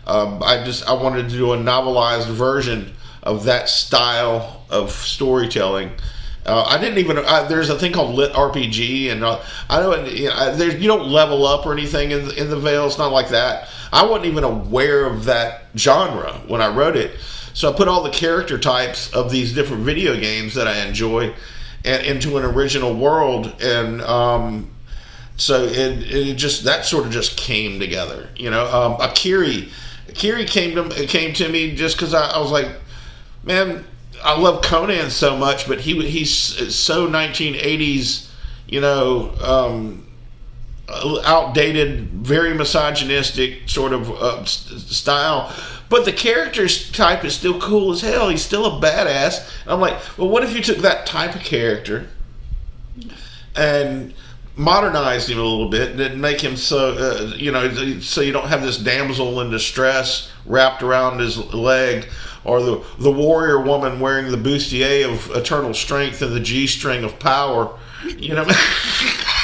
Um, I just I wanted to do a novelized version of that style of storytelling. Uh, I didn't even. Uh, there's a thing called lit RPG, and uh, I don't. You, know, you don't level up or anything in in the Vale. It's not like that. I wasn't even aware of that genre when I wrote it. So I put all the character types of these different video games that I enjoy, and into an original world, and um, so it, it just that sort of just came together. You know, um, Akiri, Akiri came to came to me just because I, I was like, man, I love Conan so much, but he he's so 1980s, you know, um, outdated, very misogynistic sort of uh, style. But the character type is still cool as hell. He's still a badass. I'm like, well, what if you took that type of character and modernized him a little bit and make him so uh, you know so you don't have this damsel in distress wrapped around his leg or the the warrior woman wearing the bustier of eternal strength and the g string of power you know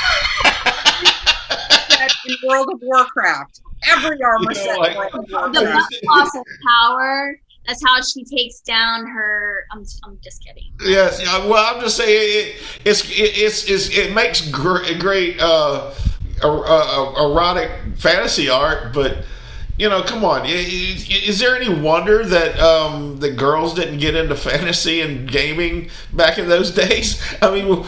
World of Warcraft. Every armor You know, set like- in World of the Warcraft. loss of power. That's how she takes down her. I'm, I'm just kidding. yes yeah, well i'm just saying it, it's it, it's, it's it makes great, great uh, er- uh, erotic fantasy art but you know, come on. I- i- Is there any wonder that um, the girls didn't get into fantasy and gaming back in those days? I mean,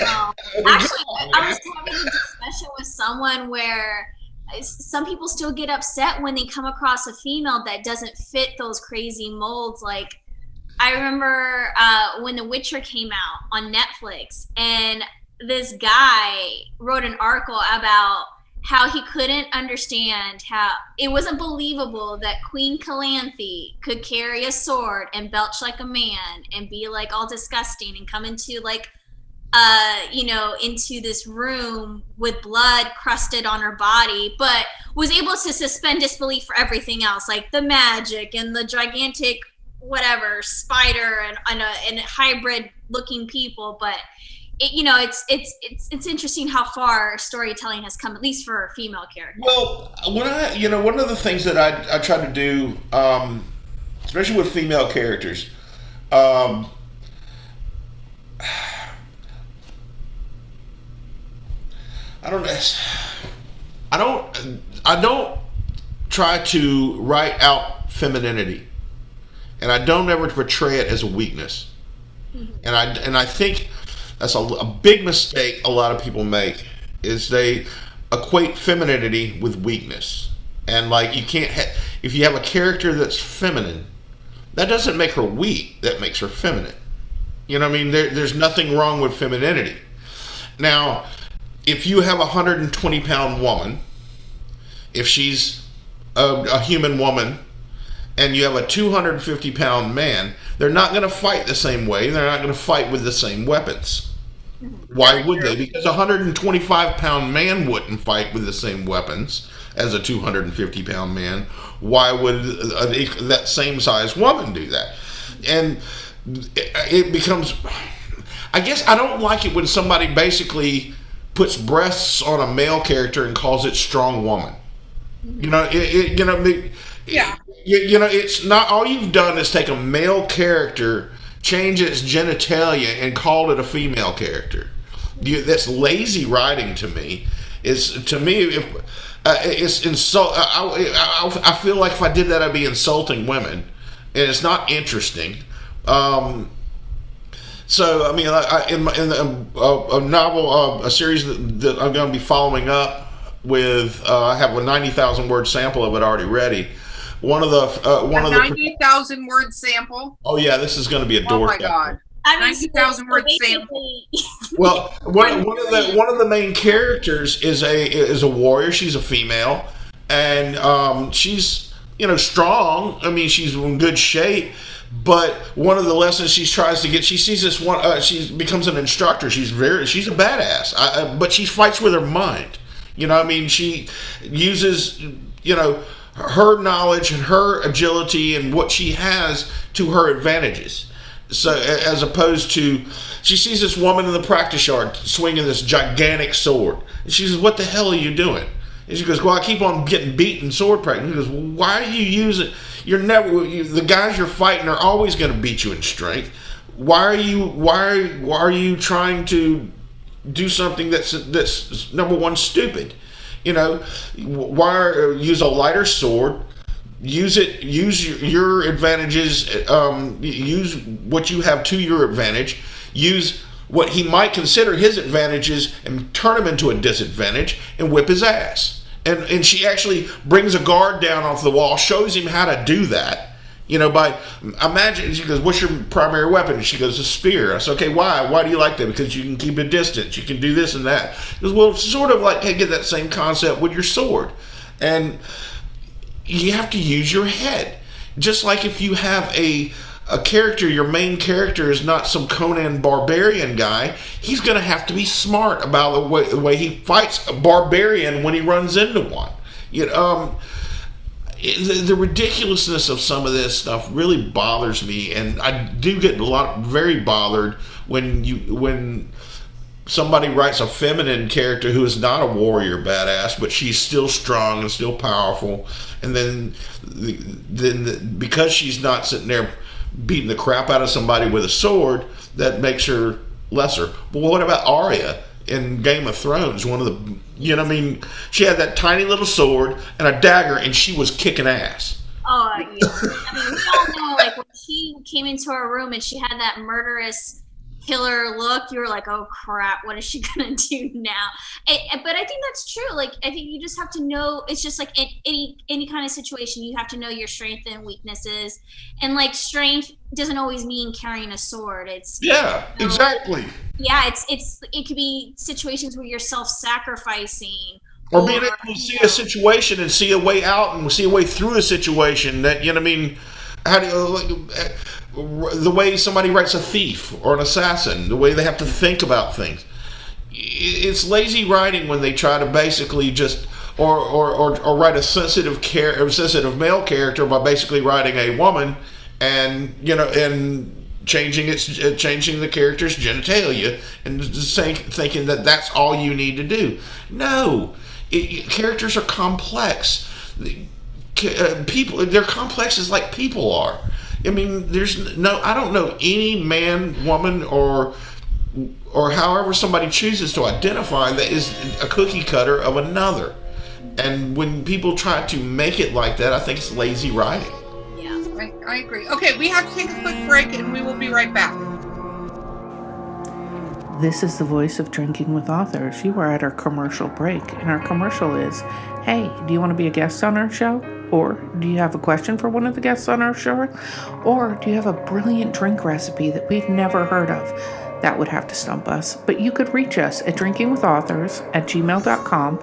No. Actually, I was having a discussion with someone where some people still get upset when they come across a female that doesn't fit those crazy molds. Like, I remember uh, when The Witcher came out on Netflix, and this guy wrote an article about how he couldn't understand how it wasn't believable that Queen Calanthe could carry a sword and belch like a man and be like all disgusting and come into like uh you know into this room with blood crusted on her body but was able to suspend disbelief for everything else like the magic and the gigantic whatever spider and and, a, and hybrid looking people but it, you know it's it's it's it's interesting how far storytelling has come at least for female character. Well, when I, you know, one of the things that I, I try to do, um, especially with female characters, um, I don't, I don't, I don't try to write out femininity, and I don't ever portray it as a weakness, mm-hmm. and I and I think that's a, a big mistake a lot of people make is they equate femininity with weakness. And like you can't ha- if you have a character that's feminine that doesn't make her weak that makes her feminine. You know what i mean? There, there's nothing wrong with femininity. Now if you have a 120 pound woman if she's a, a human woman and you have a 250 pound man they're not going to fight the same way they're not going to fight with the same weapons why would they? Because a 125 pound man wouldn't fight with the same weapons as a 250 pound man. Why would a, that same size woman do that? And it becomes. I guess I don't like it when somebody basically puts breasts on a male character and calls it strong woman. You know, it, it, you know, it, Yeah. you, you know, it's not all you've done is take a male character, change its genitalia, and call it a female character. You, that's lazy writing to me. Is to me, if uh, it's insult. I, I, I feel like if I did that, I'd be insulting women, and it's not interesting. Um, so I mean, I, in, my, in a, a, novel, uh, a series that, that I'm going to be following up with, uh, I have a ninety thousand word sample of it already ready. One of the uh, one a of the ninety thousand word sample. Oh yeah, this is going to be a door. Oh my god. I mean, ninety thousand word sample. well, one, one of the one of the main characters is a is a warrior. She's a female, and um, she's you know strong. I mean, she's in good shape. But one of the lessons she tries to get, she sees this one. Uh, she becomes an instructor. She's very, she's a badass. I, uh, but she fights with her mind. You know, I mean, she uses, you know, her knowledge and her agility and what she has to her advantages. So as opposed to, she sees this woman in the practice yard swinging this gigantic sword, and she says, "What the hell are you doing?" And she goes, "Well, I keep on getting beat beaten sword practice." He goes, well, "Why are you using? You're never you, the guys you're fighting are always going to beat you in strength. Why are you? Why why are you trying to do something that's that's number one stupid?" You know, why use a lighter sword use it use your, your advantages um, use what you have to your advantage use what he might consider his advantages and turn him into a disadvantage and whip his ass and and she actually brings a guard down off the wall shows him how to do that you know by imagine she goes what's your primary weapon? And she goes a spear. I said okay why? Why do you like that? Because you can keep a distance. You can do this and that. Goes, well sort of like hey, get that same concept with your sword. And you have to use your head. Just like if you have a a character, your main character is not some Conan barbarian guy. He's going to have to be smart about the way, the way he fights a barbarian when he runs into one. You know, um, the, the, ridiculousness of some of this stuff really bothers me, and I do get a lot very bothered when you when somebody writes a feminine character who is not a warrior badass, but she's still strong and still powerful, and then then the, because she's not sitting there beating the crap out of somebody with a sword, that makes her lesser. But what about Arya in Game of Thrones? One of the you know, I mean, she had that tiny little sword and a dagger, and she was kicking ass. Oh yeah, I mean, we all know like when she came into our room and she had that murderous killer look, you were like, oh crap, what is she gonna do now? It, but I think that's true. Like, I think you just have to know. It's just like in, any any kind of situation, you have to know your strengths and weaknesses. And like, strength doesn't always mean carrying a sword. It's yeah, you know, exactly. Yeah, it's it's it could be situations where you're self-sacrificing. Or, or being able to see know, a situation and see a way out and see a way through a situation that you know. I mean, how do you? The way somebody writes a thief or an assassin, the way they have to think about things. It's lazy writing when they try to basically just or or, or, or write a sensitive care a sensitive male character by basically writing a woman and you know and changing its changing the character's genitalia and thinking that that's all you need to do. No, it, characters are complex. Uh, people, they're complex as like people are. I mean, there's no, I don't know any man, woman, or or however somebody chooses to identify that is a cookie cutter of another. And when people try to make it like that, I think it's lazy writing. Yeah, I, I agree. Okay, we have to take a quick break and we will be right back. This is the voice of Drinking with Authors. You are at our commercial break, and our commercial is Hey, do you want to be a guest on our show? Or do you have a question for one of the guests on our show? Or do you have a brilliant drink recipe that we've never heard of? That would have to stump us. But you could reach us at drinkingwithauthors at gmail.com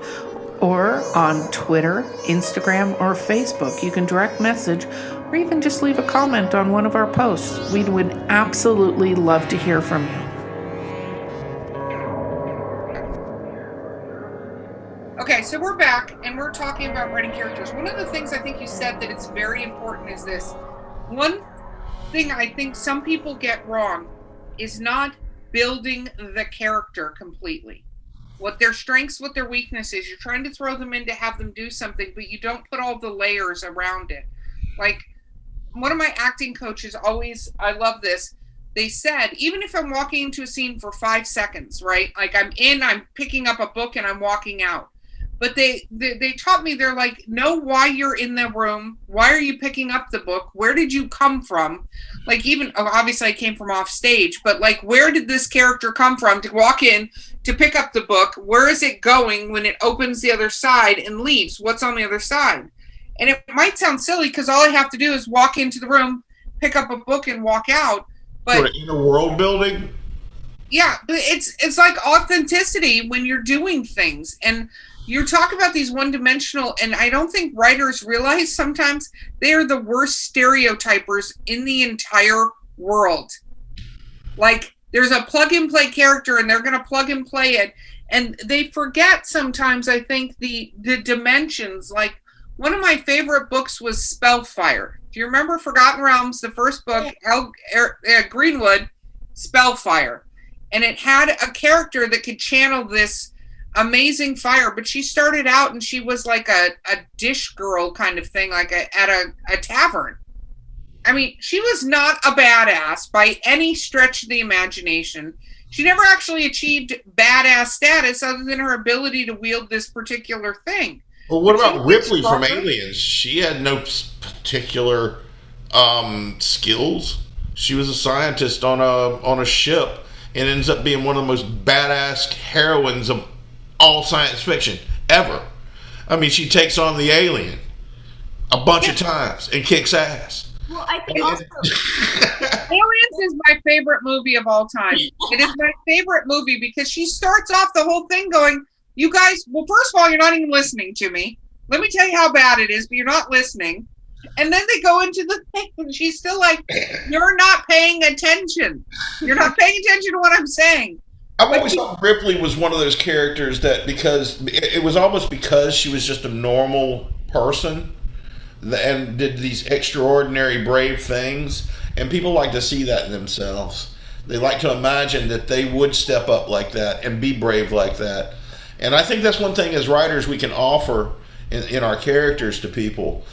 or on Twitter, Instagram, or Facebook. You can direct message or even just leave a comment on one of our posts. We would absolutely love to hear from you. So we're back and we're talking about writing characters. One of the things I think you said that it's very important is this. One thing I think some people get wrong is not building the character completely. What their strengths, what their weaknesses. You're trying to throw them in to have them do something, but you don't put all the layers around it. Like one of my acting coaches always, I love this. They said, even if I'm walking into a scene for five seconds, right? Like I'm in, I'm picking up a book and I'm walking out. But they, they they taught me they're like, know why you're in the room. Why are you picking up the book? Where did you come from? Like even oh, obviously I came from off stage, but like where did this character come from to walk in to pick up the book? Where is it going when it opens the other side and leaves? What's on the other side? And it might sound silly because all I have to do is walk into the room, pick up a book, and walk out. But of inner world building. yeah, but it's it's like authenticity when you're doing things. And you talk about these one dimensional, and I don't think writers realize sometimes they are the worst stereotypers in the entire world. Like there's a plug and play character, and they're gonna plug and play it, and they forget sometimes. I think the the dimensions. Like one of my favorite books was Spellfire. Do you remember Forgotten Realms? The first book, er, uh, Greenwood, Spellfire, and it had a character that could channel this amazing fire. But she started out and she was like a, a dish girl kind of thing, like a, at a, a tavern. I mean, she was not a badass by any stretch of the imagination. She never actually achieved badass status other than her ability to wield this particular thing. Well, what But about Ripley from stronger. Aliens? She had no particular um, skills. She was a scientist on a on a ship and ends up being one of the most badass heroines of all science fiction ever. I mean, she takes on the alien a bunch of times and kicks ass. Well, I think also Aliens is my favorite movie of all time. It is my favorite movie because she starts off the whole thing going, You guys, well, first of all, you're not even listening to me. Let me tell you how bad it is, but you're not listening. And then they go into the thing, and she's still like, You're not paying attention. You're not paying attention to what I'm saying. I've always thought Ripley was one of those characters that because it it was almost because she was just a normal person and did these extraordinary brave things. And people like to see that in themselves. They like to imagine that they would step up like that and be brave like that. And i think that's one thing as writers we can offer in, in our characters to people.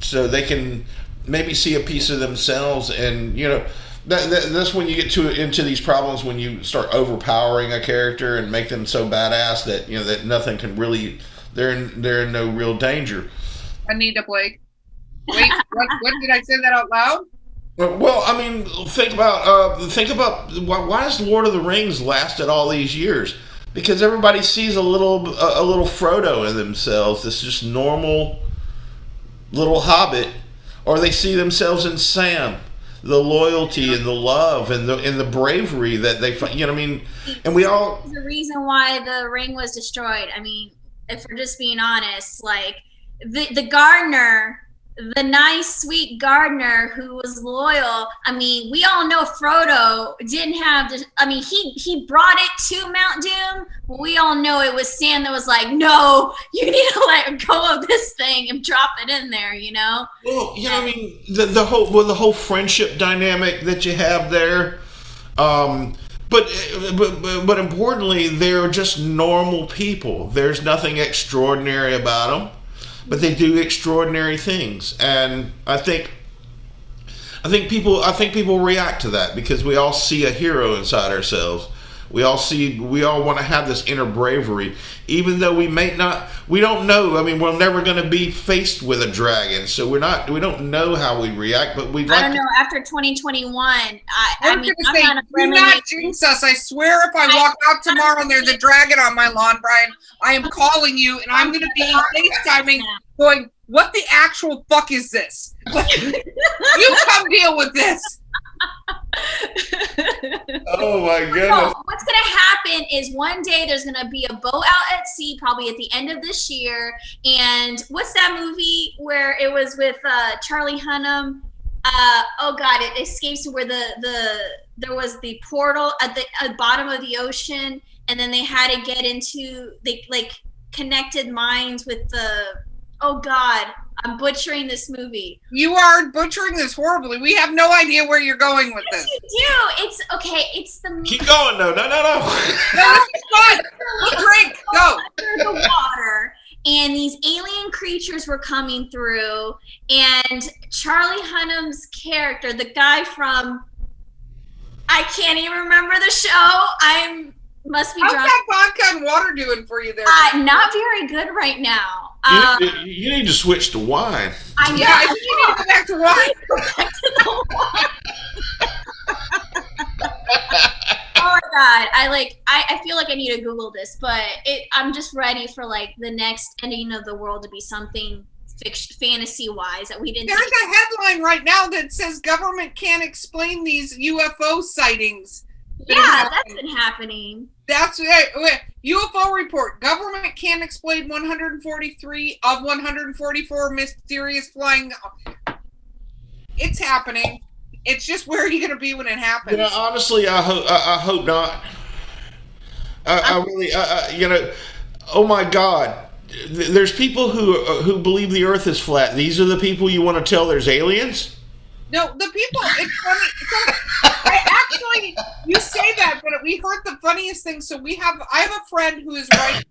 So they can maybe see a piece of themselves and you know that, that, that's when you get to into these problems when you start overpowering a character and make them so badass that you know that nothing can really they're in, they're in no real danger Anita Blake. Wait, what, what did I say that out loud? well i mean think about uh, think about why, why has lord of the rings lasted all these years because everybody sees a little a, a little frodo in themselves this just normal little hobbit or they see themselves in sam the loyalty and the love and the and the bravery that they you know i mean and we all the reason why the ring was destroyed. I mean, if we're just being honest, like the the gardener, the nice, sweet gardener who was loyal. I mean, we all know Frodo didn't have. The, I mean, he he brought it to Mount Doom, we all know it was Sam that was like, "No, you need to let go of this thing and drop it in there." You know. Well, you know, I mean, the, the whole well, the whole friendship dynamic that you have there, um, but but but importantly, they're just normal people. There's nothing extraordinary about them, but they do extraordinary things, and I think. I think people. I think people react to that because we all see a hero inside ourselves. We all see. We all want to have this inner bravery, even though we may not. We don't know. I mean, we're never going to be faced with a dragon, so we're not. We don't know how we react, but we'd I don't to- know. After 2021, I, I I was mean, gonna I'm say, not a do not jinx us. I swear if I walk out tomorrow and there's a dragon on my lawn, Brian, I am calling you and I'm gonna be FaceTiming going, what the actual fuck is this? you come deal with this. oh my No, goodness! what's gonna happen is one day there's gonna be a boat out at sea, probably at the end of this year. And what's that movie where it was with uh, Charlie Hunnam? Uh, oh God, it escapes where the the there was the portal at the at the bottom of the ocean, and then they had to get into they like connected minds with the. Oh God, I'm butchering this movie. You are butchering this horribly. We have no idea where you're going with Yes, this. you do. It's okay. It's the Keep going, though. No, no, no. No, this is drink. Go. under the water and these alien creatures were coming through, and Charlie Hunnam's character, the guy from I can't even remember the show. I'm must be How's drunk. that vodka and water doing for you there? Uh, not very good right now. You, Um, you- you need to switch to wine. I know. yeah, I think you need to go back to wine. oh my god i like I, I feel like i need to google this but it i'm just ready for like the next ending of the world to be something fiction fantasy wise that we didn't There's see. a headline right now that says government can't explain these UFO sightings. That are yeah happening. that's been happening That's it. Wait, UFO report. Government can't explain 143 of 144 mysterious flying. It's happening. It's just where are you going to be when it happens? You know, honestly, I hope I, I hope not. I, I really, I, I, you know, oh my God, there's people who uh, who believe the Earth is flat. These are the people you want to tell there's aliens. No, the people. It's funny. So, I actually, you say that, but we heard the funniest thing. So we have. I have a friend who is writing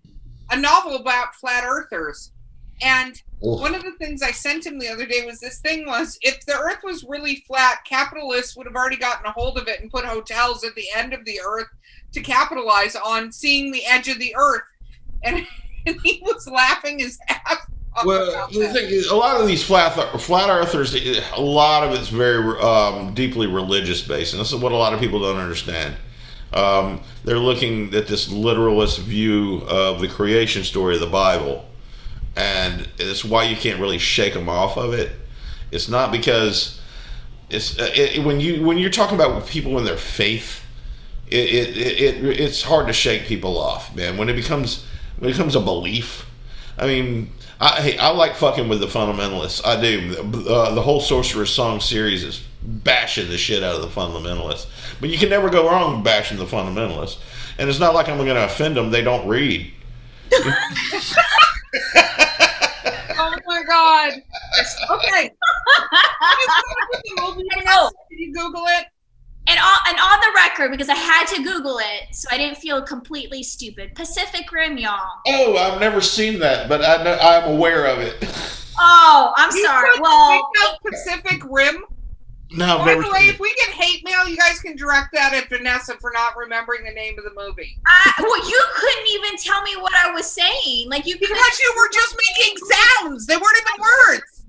a novel about flat earthers, and one of the things I sent him the other day was this thing was if the Earth was really flat, capitalists would have already gotten a hold of it and put hotels at the end of the Earth to capitalize on seeing the edge of the Earth, and, and he was laughing his ass Well, the thing is, a lot of these flat flat earthers, a lot of it's very um, deeply religious based, and this is what a lot of people don't understand. Um, they're looking at this literalist view of the creation story of the Bible, and it's why you can't really shake them off of it. It's not because it's uh, it, when you when you're talking about people in their faith, it, it, it, it it's hard to shake people off, man. When it becomes when it becomes a belief, I mean, I hey, I like fucking with the fundamentalists. I do. Uh, the whole Sorcerer's Song series is bashing the shit out of the fundamentalists, but you can never go wrong bashing the fundamentalists. And it's not like I'm going to offend them. They don't read. Oh my god! Okay, you Google it? And on, and on the record because i had to google it so i didn't feel completely stupid pacific rim y'all Oh, I've never seen that, but I know, I'm aware of it. oh i'm You sorry put well Pacific Rim. No, By the way, if we get hate mail, you guys can direct that at Vanessa for not remembering the name of the movie. I, well you couldn't even tell me what i was saying like you couldn't Because you were just making sounds. They weren't even words.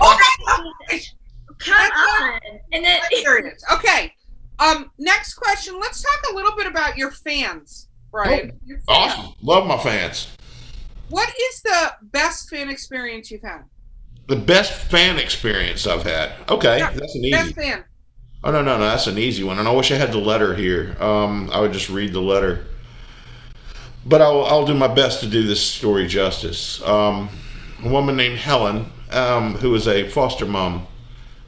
Oh my gosh. Come on and then There it is. Okay. Um, next question. Let's talk a little bit about your fans, right? Your fans. awesome. Love my fans. What is the best fan experience you've had? The best fan experience I've had. Okay, Yeah, that's an easy. Best fan. Oh no, no, no, that's an easy one. And I wish I had the letter here. Um, I would just read the letter. But I'll, I'll do my best to do this story justice. Um, a woman named Helen, um, who is a foster mom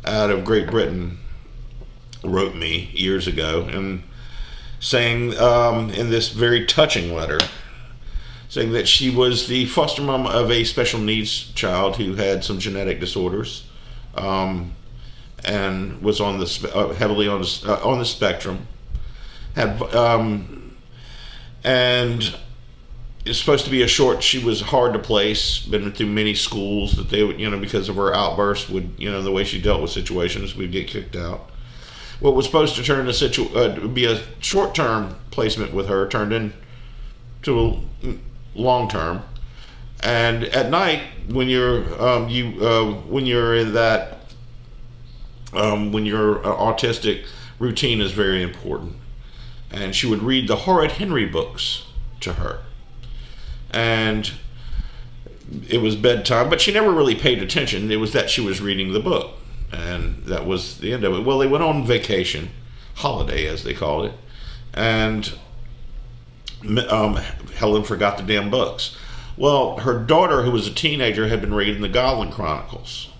out of Great Britain, wrote me years ago and saying um, in this very touching letter, saying that she was the foster mom of a special needs child who had some genetic disorders. Um, and was on the uh, heavily on the uh, on the spectrum. Had um, and it's supposed to be a short. She was hard to place. Been through many schools that they would you know because of her outbursts would you know the way she dealt with situations would get kicked out. What was supposed to turn a situ uh, be a short term placement with her turned into a long term. And at night, when you're um, you uh, when you're in that um, when you're uh, autistic, routine is very important. And she would read the Horrid Henry books to her. And it was bedtime, but she never really paid attention. It was that she was reading the book. And that was the end of it. Well, they went on vacation, holiday as they called it. And um, Helen forgot the damn books. Well, her daughter, who was a teenager, had been reading the Godling Chronicles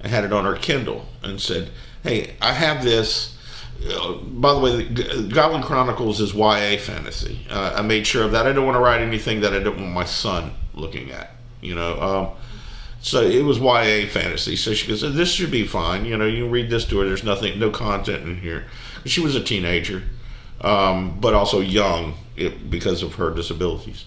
and had it on her Kindle and said, Hey, I have this. Uh, by the way, Godling Chronicles is YA fantasy. Uh, I made sure of that. I don't want to write anything that I don't want my son looking at, you know. Um, so it was YA fantasy. So she goes, This should be fine. You know, you read this to her. There's nothing, no content in here. She was a teenager, um, but also young because of her disabilities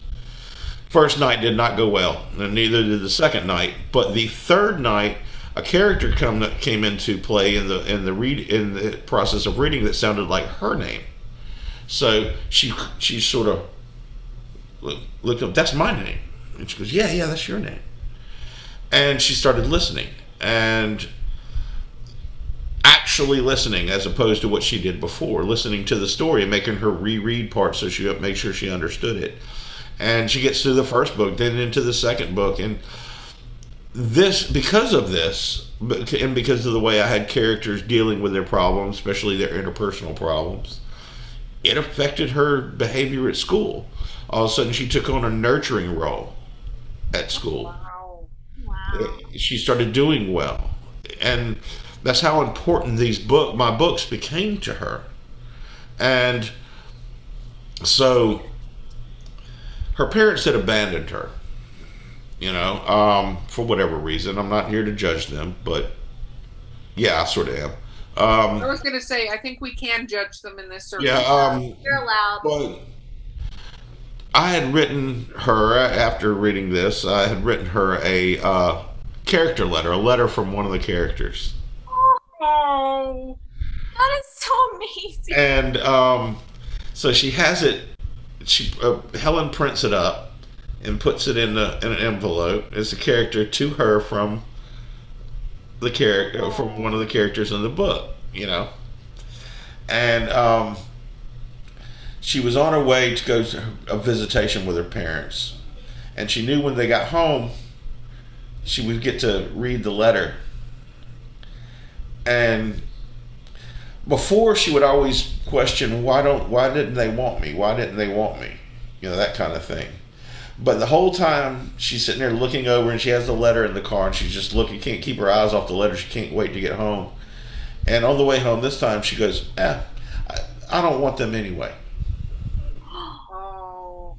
First night did not go well, and neither did the second night. But the third night, a character come came into play in the in the read in the process of reading that sounded like her name. So she she sort of look- looked up. That's my name, and she goes, "Yeah, yeah, that's your name." And she started listening and actually listening as opposed to what she did before, listening to the story and making her reread parts so she make sure she understood it. And she gets through the first book, then into the second book, and this because of this and because of the way I had characters dealing with their problems, especially their interpersonal problems, it affected her behavior at school. All of a sudden, she took on a nurturing role at school. Wow. Wow. She started doing well, and that's how important these book my books became to her. And so, her parents had abandoned her. You know, um, for whatever reason. I'm not here to judge them, but yeah, I sort of am. I Um, was gonna say, I think we can judge them in this yeah, um, You're allowed. But I had written her after reading this. I had written her a uh, character letter, a letter from one of the characters, Oh, that is so amazing. and um, so she has it. She uh, Helen prints it up and puts it in, the, in an envelope. It's a character to her from the character from one of the characters in the book. You know, and um, she was on her way to go to a visitation with her parents, and she knew when they got home, she would get to read the letter. And before, she would always question, "Why don't? Why didn't they want me? Why didn't they want me?" You know that kind of thing. But the whole time she's sitting there looking over, and she has the letter in the car, and she's just looking, can't keep her eyes off the letter. She can't wait to get home. And on the way home this time, she goes, "Eh, I, I don't want them anyway." oh,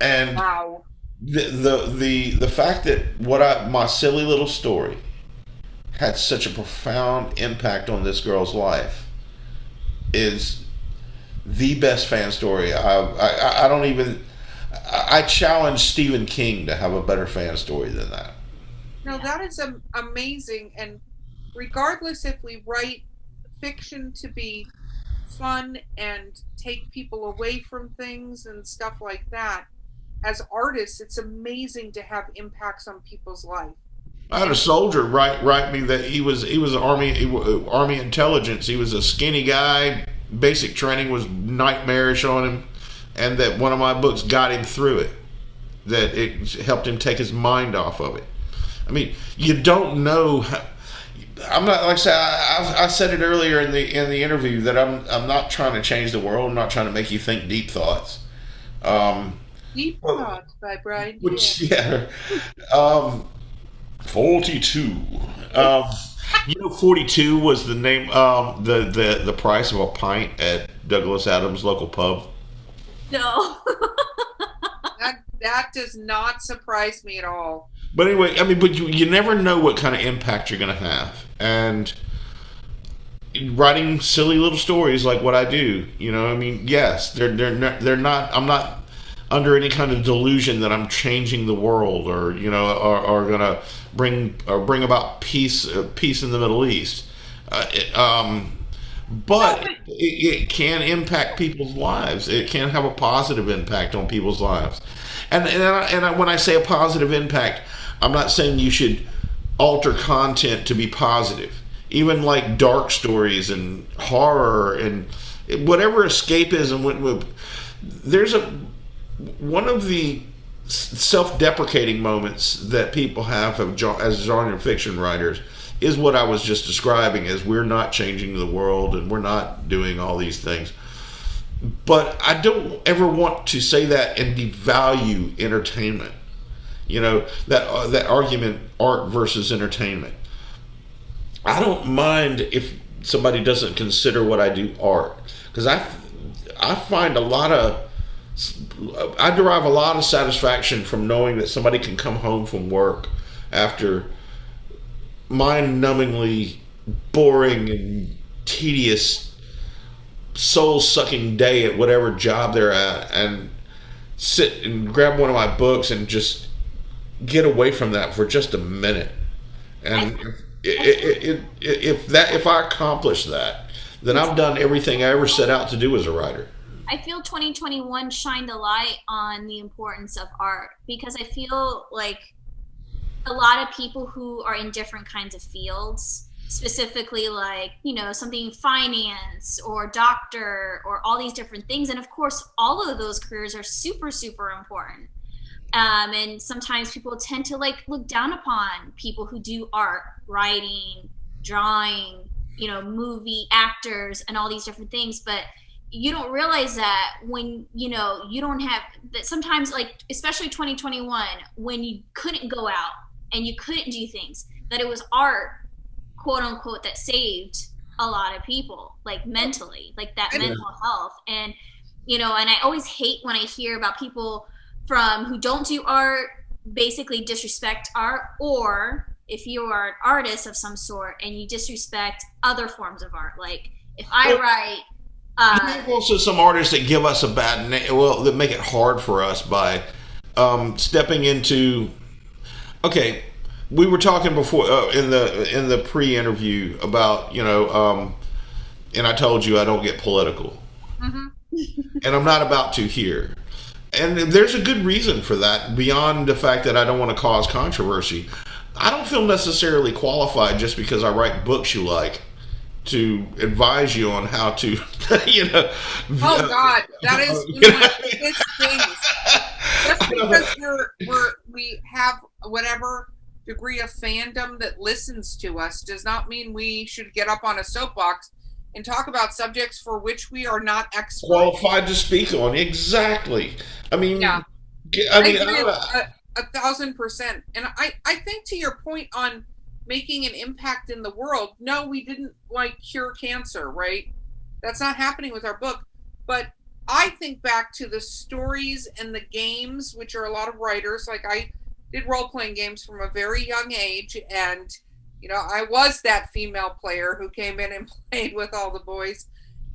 And wow. the the the the fact that what I my silly little story had such a profound impact on this girl's life is the best fan story. I I, I don't even I I challenge Stephen King to have a better fan story than that. No, that is am- amazing. And regardless if we write fiction to be fun and take people away from things and stuff like that, as artists, it's amazing to have impacts on people's life. I had a soldier write write me that he was he was army he, uh, army intelligence. He was a skinny guy. Basic training was nightmarish on him, and that one of my books got him through it. That it helped him take his mind off of it. I mean, you don't know. How, I'm not like I said. I, I, said it earlier in the in the interview that I'm I'm not trying to change the world. I'm not trying to make you think deep thoughts. Um, Deep Well, Thoughts by Brian. which Deere. yeah, um, forty-two. Um, you know, forty-two was the name, um, the the the price of a pint at Douglas Adams local pub. No. that that does not surprise me at all. But anyway, I mean, but you you never know what kind of impact you're going to have, and writing silly little stories like what I do, you know, I mean, yes, they're they're not, they're not. I'm not under any kind of delusion that I'm changing the world or you know are, or gonna bring or bring about peace uh, peace in the Middle East. Uh, it, um, but it, it can impact people's lives. It can have a positive impact on people's lives. And and, I, and I, when I say a positive impact, I'm not saying you should alter content to be positive. Even like dark stories and horror and whatever escapism. There's a one of the self-deprecating moments that people have of, as genre fiction writers is what I was just describing as we're not changing the world and we're not doing all these things. But I don't ever want to say that and devalue entertainment. You know that uh, that argument art versus entertainment. I don't mind if somebody doesn't consider what I do art because I I find a lot of I derive a lot of satisfaction from knowing that somebody can come home from work after mind-numbingly boring and tedious soul-sucking day at whatever job they're at and sit and grab one of my books and just get away from that for just a minute. And if, if, if that if I accomplish that, then I've done everything I ever set out to do as a writer. I feel 2021 shined a light on the importance of art because I feel like a lot of people who are in different kinds of fields specifically like you know something finance or doctor or all these different things. And of course all of those careers are super super important. Um, and sometimes people tend to like look down upon people who do art writing drawing you know movie actors and all these different things. But you don't realize that when you know you don't have that sometimes like especially 2021 when you couldn't go out and you couldn't do things. That it was art quote unquote that saved a lot of people like mentally like that mental health. And you know and i always hate when i hear about people from who don't do art basically disrespect art or if you are an artist of some sort and you disrespect other forms of art like if i write uh, you have also some artists that give us a bad name well that make it hard for us by um, stepping into okay we were talking before uh, in the in the pre-interview about you know, um, and I told you I don't get political, mm-hmm. and I'm not about to here. And there's a good reason for that beyond the fact that I don't want to cause controversy. I don't feel necessarily qualified just because I write books you like to advise you on how to, you know. Oh God, that is you know, things. Just because we're, we're we have whatever degree of fandom that listens to us does not mean we should get up on a soapbox and talk about subjects for which we are not experts. Qualified to speak on. Exactly. I mean, yeah. I mean, I uh, a, a thousand percent. And I, I think to your point on making an impact in the world, no, we didn't like cure cancer, right? That's not happening with our book. But I think back to the stories and the games, which are a lot of writers. Like I did role playing games from a very young age, and you know I was that female player who came in and played with all the boys,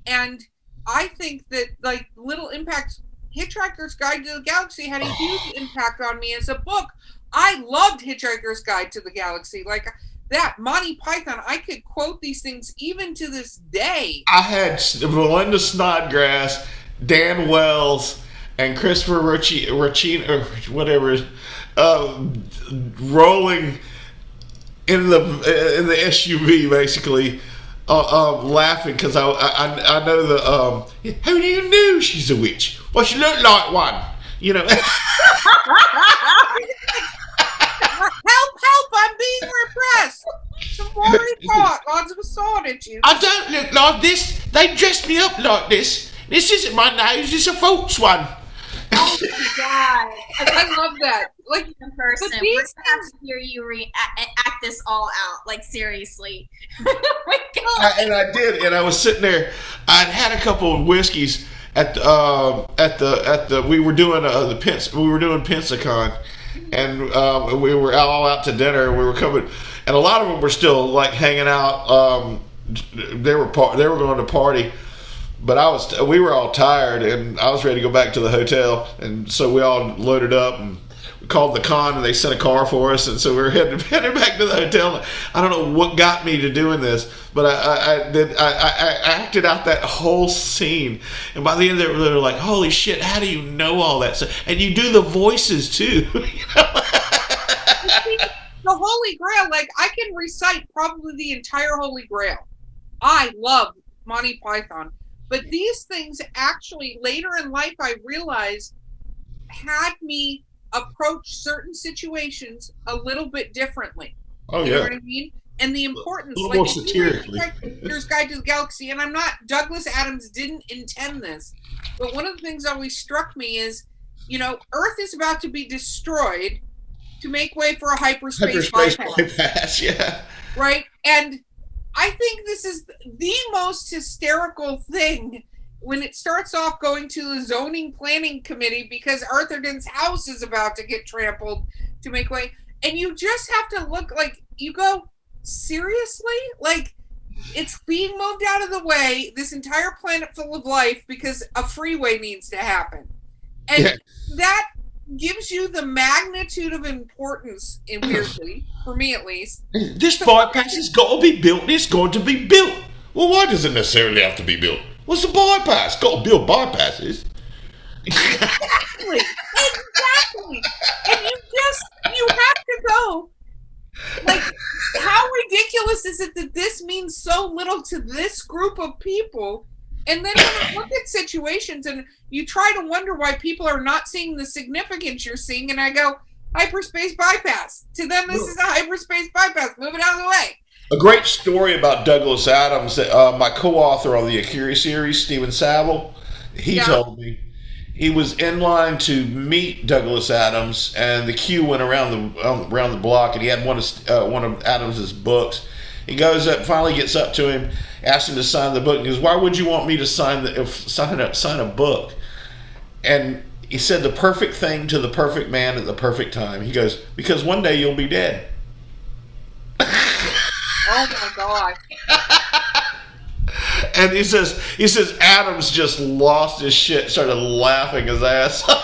and I think that like Little Impact, Hitchhiker's Guide to the Galaxy had a huge impact on me as a book. I loved Hitchhiker's Guide to the Galaxy, like that Monty Python. I could quote these things even to this day. I had Melinda Snodgrass, Dan Wells, and Christopher Ricci, Ricci or whatever uh, rolling in the in the SUV basically. Uh, uh, laughing because I, I I know the um, who do you know she's a witch? Well, she looked like one, you know. help! Help! I'm being repressed. Some more report. Lots of assault at you. I don't look like this. They dressed me up like this. This isn't my nose. It's a false one. Oh my god! I love that. Like in person, we're gonna have to hear you re- act this all out. Like seriously. oh my I, and I did, and I was sitting there. I'd had a couple of whiskeys at the uh, at the at the. We were doing uh, the Pence. We were doing Pensacon, and uh, we were all out to dinner. We were coming, and a lot of them were still like hanging out. Um, they were par- they were going to party but I was we were all tired and I was ready to go back to the hotel and so we all loaded up and we called the con and they sent a car for us and so we were heading, heading back to the hotel. I don't know what got me to doing this, but I, I, I did I, I, acted out that whole scene and by the end of it they were like, "Holy shit! How do you know all that?" And you do the voices too. you know? the Holy Grail, like I can recite probably the entire Holy Grail. I love Monty Python. But these things actually later in life I realized had me approach certain situations a little bit differently. Oh you yeah. know what I mean? And the importance like more satirically. Here's Guide to the Galaxy, and I'm not Douglas Adams didn't intend this, but one of the things that always struck me is, you know, Earth is about to be destroyed to make way for a hyperspace, hyperspace bypass. bypass. Yeah. Right, and I think this is the most hysterical thing when it starts off going to the zoning planning committee because Arthur Dent's house is about to get trampled to make way. And you just have to look like you go, seriously? Like it's being moved out of the way, this entire planet full of life because a freeway needs to happen. and Yeah. that gives you the magnitude of importance in weirdly for me at least This bypass has got to be built. and It's going to be built. Well, why does it necessarily have to be built? What's the bypass? Got to build bypasses. exactly exactly and you just you have to go like how ridiculous is it that this means so little to this group of people and then when I look at situations and you try to wonder why people are not seeing the significance you're seeing and i go hyperspace bypass to them this is a hyperspace bypass move it out of the way A great story about Douglas Adams. Uh, my co-author on the Akiri series, Steven Savile, he Yeah. told me he was in line to meet Douglas Adams, and the queue went around the um, around the block, and he had one of uh, one of Adams's books. He goes up, finally gets up to him, asks him to sign the book, and goes, "Why would you want me to sign the if, sign a sign a book?" And he said the perfect thing to the perfect man at the perfect time. He goes, "Because one day you'll be dead." oh my god And he says, he says Adams just lost his shit, started laughing his ass. off.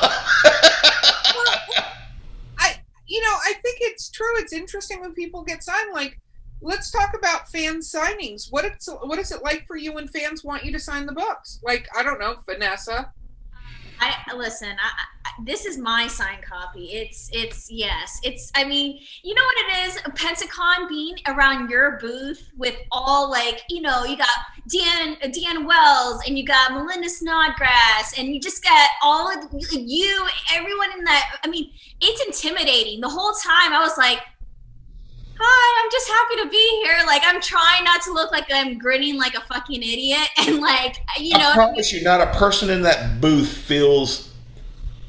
I, you know, I think it's true. It's interesting when people get signed. Like, let's talk about fan signings. What it's what is it like for you when fans want you to sign the books? Like, I don't know, Vanessa. I listen. I, I, this is my signed copy. It's it's yes. It's I mean, you know what it is. Pensacon being around your booth with all like you know you got Dan Dan Wells and you got Melinda Snodgrass and you just got all of you everyone in that. I mean, it's intimidating. The whole time I was like. Hi, I'm just happy to be here. Like I'm trying not to look like I'm grinning like a fucking idiot, and like you know, I promise you, not a person in that booth feels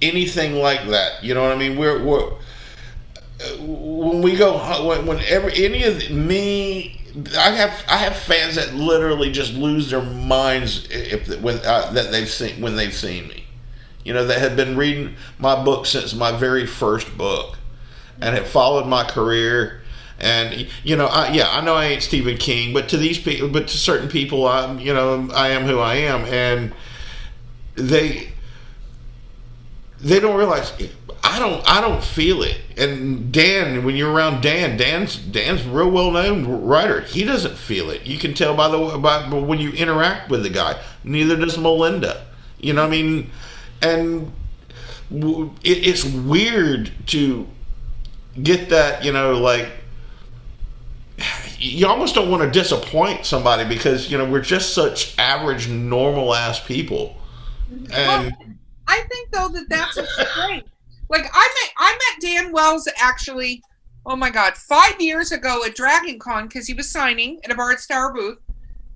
anything like that. You know what I mean? We're, we're when we go when, whenever any of the- me. I have I have fans that literally just lose their minds if when uh, that they've seen when they've seen me, you know, that have been reading my book since my very first book, and have followed my career, and you know, I, yeah, I know I ain't Stephen King, but to these people, but to certain people, I'm you know, I am who I am, and they they don't realize I don't I don't feel it. And Dan, when you're around Dan, Dan's Dan's real well known writer. He doesn't feel it. You can tell by the by when you interact with the guy. Neither does Melinda. You know what I mean? And it, it's weird to get that. You know, like you almost don't want to disappoint somebody because you know we're just such average, normal ass people. And I think though that that's a strength. Like I met I met Dan Wells actually. Oh my God, five years ago at Dragon Con because he was signing at a Bard Star booth,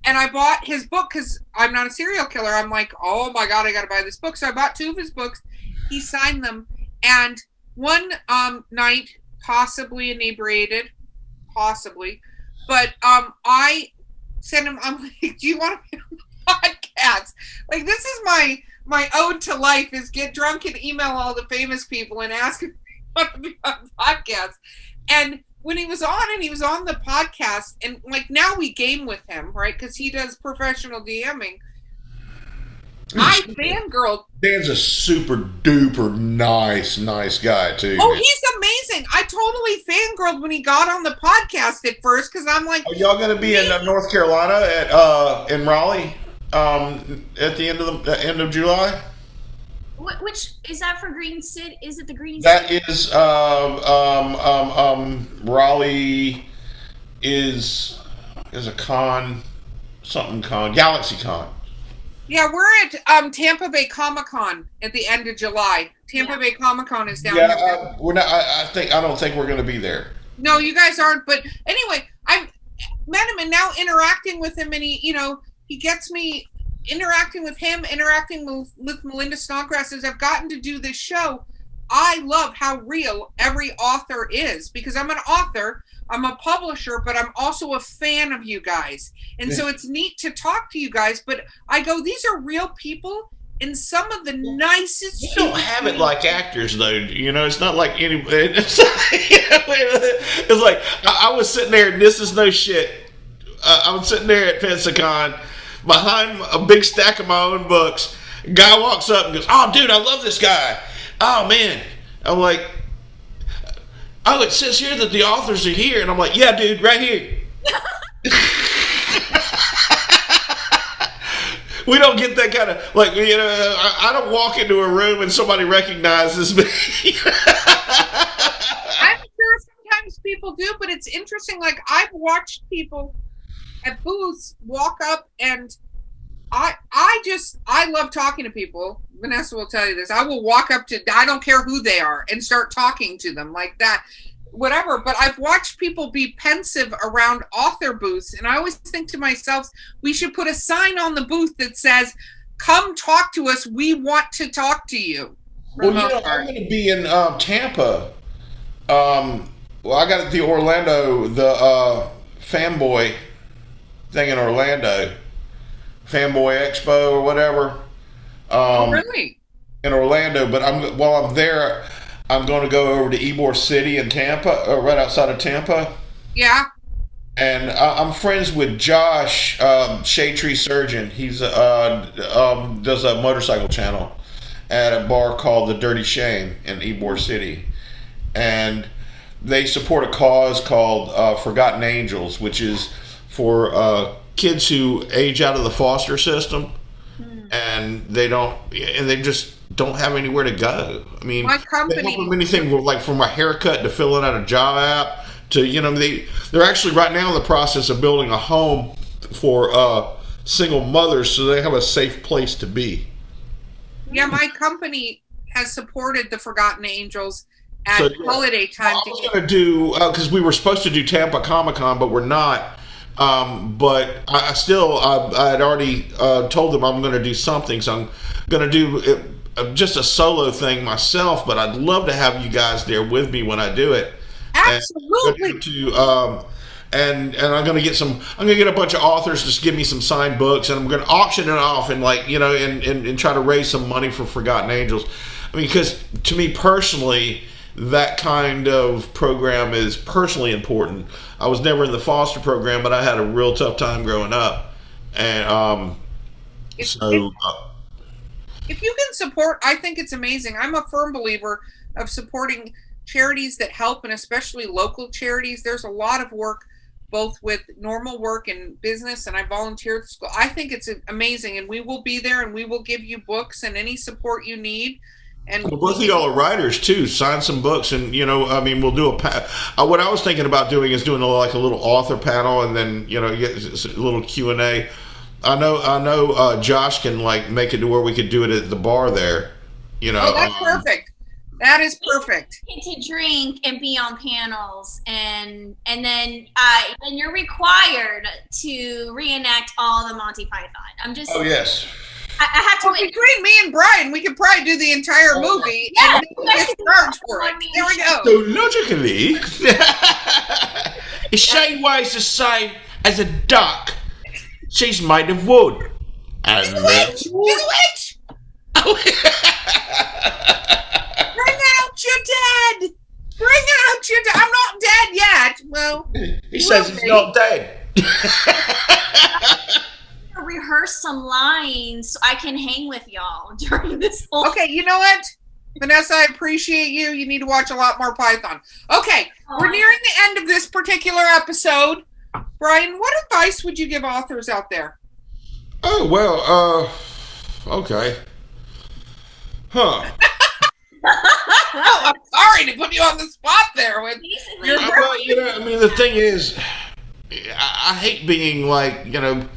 and I bought his book because I'm not a serial killer. I'm like, oh my God, I got to buy this book. So I bought two of his books. He signed them, and one um, night, possibly inebriated, possibly, but um, I sent him. I'm like, do you want to be on the podcast? Like this is my my ode to life is get drunk and email all the famous people and ask if want to be on the podcast. And when he was on and he was on the podcast, and like now we game with him, right? Because he does professional DMing. I fangirl. Dan's a super duper nice, nice guy too. Oh, man. he's amazing. I totally fangirled when he got on the podcast at first because I'm like, Are y'all going to be in uh, North Carolina at uh, in Raleigh um, at the end of the, the end of July? Wh- Which is that for Green City? Is it the Green That City? is um, um, um, um, Raleigh is is a con something con Galaxy Con. Yeah, we're at um, Tampa Bay Comic Con at the end of July. Tampa Yeah. Bay Comic Con is down Yeah, here. uh, we're not. I, I think I don't think we're going to be there. No, you guys aren't. But anyway, I've met him and now interacting with him, and he, you know, he gets me interacting with him, interacting with, with Melinda Snodgrass as I've gotten to do this show. I love how real every author is because I'm an author, I'm a publisher, but I'm also a fan of you guys. And so it's neat to talk to you guys. But I go, these are real people and some of the nicest You don't have it like actors, though. You know, it's not like any. It's, it's like I, I was sitting there, and this is no shit. Uh, I was sitting there at Pensacon behind a big stack of my own books, Guy walks up and goes, "Oh, dude, I love this guy. Oh man." I'm like, "Oh, it says here that the authors are here," and I'm like, "Yeah, dude, right here." we don't get that kind of like you know. I, I don't walk into a room and somebody recognizes me. I'm sure sometimes people do, but it's interesting. Like I've watched people at booths walk up and I I just I love talking to people. Vanessa will tell you this. I will walk up to I don't care who they are and start talking to them like that. Whatever, but I've watched people be pensive around author booths, and I always think to myself, we should put a sign on the booth that says, "Come talk to us. We want to talk to you." Well, you know. I'm going to be in um, Tampa. Um, well, I got the Orlando, the uh, fanboy thing in Orlando, fanboy expo or whatever. Um, really? in Orlando, but I'm while I'm there, I'm going to go over to Ybor City in Tampa, uh, right outside of Tampa, Yeah. and I, I'm friends with Josh, um, Shade Tree Surgeon. He's uh, um, does a motorcycle channel at a bar called the Dirty Shame in Ybor City, and they support a cause called uh, Forgotten Angels, which is for uh, kids who age out of the foster system and they don't and they just don't have anywhere to go. I mean, My they company- help them anything from, like from a haircut to filling out a job app to you know they they're actually right now in the process of building a home for uh, single mothers so they have a safe place to be. Yeah, my company has supported the Forgotten Angels at So, holiday time. I was going to do because we were supposed to do Tampa Comic Con, but we're not. Um, but I, I still, I, I had already uh, told them I'm going to do something, so I'm going to do it, uh, just a solo thing myself. But I'd love to have you guys there with me when I do it. Absolutely. And to um, and and I'm gonna get some. I'm gonna get a bunch of authors to just give me some signed books, and I'm gonna auction it off and like you know, and and, and try to raise some money for Forgotten Angels. I mean, because to me personally, that kind of program is personally important. I was never in the foster program, but I had a real tough time growing up, and um, If, so if, uh, if you can support, I think it's amazing. I'm a firm believer of supporting charities that help, and especially local charities. There's a lot of work, both with normal work and business, and I volunteer at school. I think it's amazing, and we will be there, and we will give you books and any support you need. And Well, both of y'all are writers too. Sign some books, and you know, I mean, we'll do a. Pa- uh, what I was thinking about doing is doing a, like a little author panel, and then you know, get s- s- a little Q and A. I know, I know, uh, Josh can like make it to where we could do it at the bar there. You know, oh, that's um, perfect. That is perfect. to drink and be on panels and and then uh and you're required to reenact all the Monty Python. I'm just Oh yes. I, I have to Well, wait. between me and Brian, we could probably do the entire oh, movie Yeah, and you then get can charged do for it. it. There we go. So logically, is she weighs the same as a duck? She's made of wood. And She's a witch. She's a witch. Bring out your dead. Bring out your dead. I'm not dead yet. Well, he says he's not dead. rehearse some lines so I can hang with y'all during this whole okay, you know what? Vanessa, I appreciate you. You need to watch a lot more Python. Okay, we're nearing the end of this particular episode. Brian, what advice would you give authors out there? Oh well, uh, okay, huh? Oh, I'm sorry to put you on the spot there with Basically, You're- Uh, well, you know, I mean, the thing is, I, I hate being like, you know,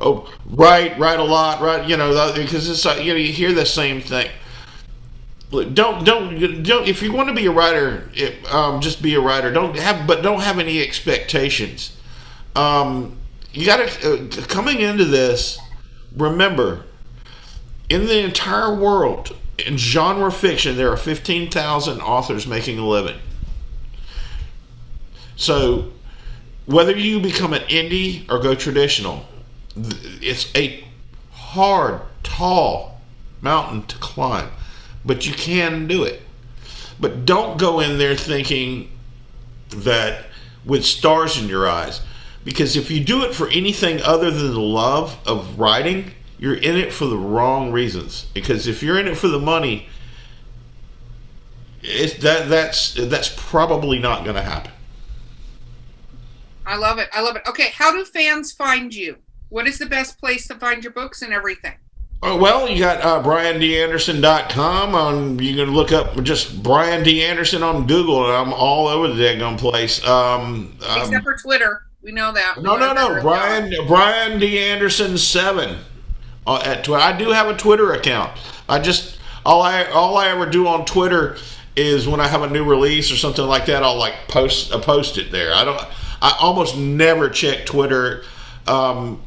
oh, write, write a lot, right? You know, because it's like, you know, you hear the same thing. Don't don't don't. If you want to be a writer, it, um, just be a writer. Don't have, but don't have any expectations. Um, you got to uh, coming into this. Remember, in the entire world, in genre fiction, there are fifteen thousand authors making a living. So, whether you become an indie or go traditional, it's a hard, tall mountain to climb, but you can do it. But don't go in there thinking that with stars in your eyes, because if you do it for anything other than the love of writing, you're in it for the wrong reasons. Because if you're in it for the money, it's that that's that's probably not going to happen. I love it. I love it. Okay, how do fans find you? What is the best place to find your books and everything? Oh, well, you got uh, briandanderson.com. On, you can look up just Brian D. Anderson on Google, and I'm all over the daggone place. Um, Except um, for Twitter. We know that. No, no, no. Brian Brian D. Anderson 7 uh, at Twitter. I do have a Twitter account. I just all I all I ever do on Twitter is when I have a new release or something like that, I'll like post uh, post it there. I don't. I almost never check Twitter. Um,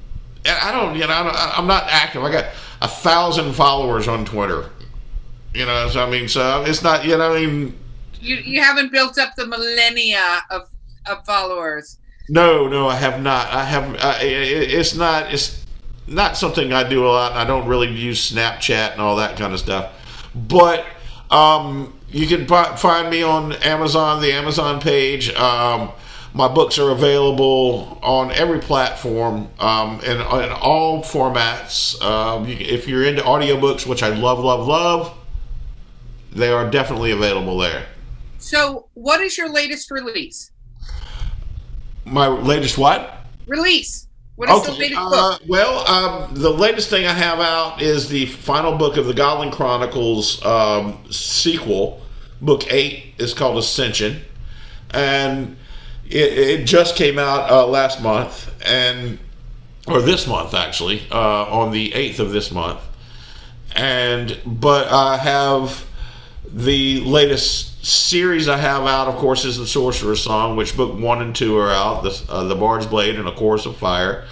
I don't. You know, I am not active. I got a thousand followers on Twitter. You know, so I mean, so it's not. You know, I mean, you you haven't built up the millennia of of followers. No, no, I have not. I have. It, it's not. It's not something I do a lot. I don't really use Snapchat and all that kind of stuff. But um, you can find me on Amazon, the Amazon page. Um, my books are available on every platform um, in, in all formats. Um, if you're into audiobooks, which I love, love, love, they are definitely available there. So, what is your latest release? My latest what? Release. What is okay, the latest book? Uh, well, um, the latest thing I have out is the final book of the Godling Chronicles um, sequel. Book eight is called Ascension, and it, it just came out uh, last month, and or this month actually, uh, on the eighth of this month. And but I have the latest series I have out, of course, is the Sorcerer's Song, which book one and two are out. The uh, the Bard's Blade and A Chorus of Fire,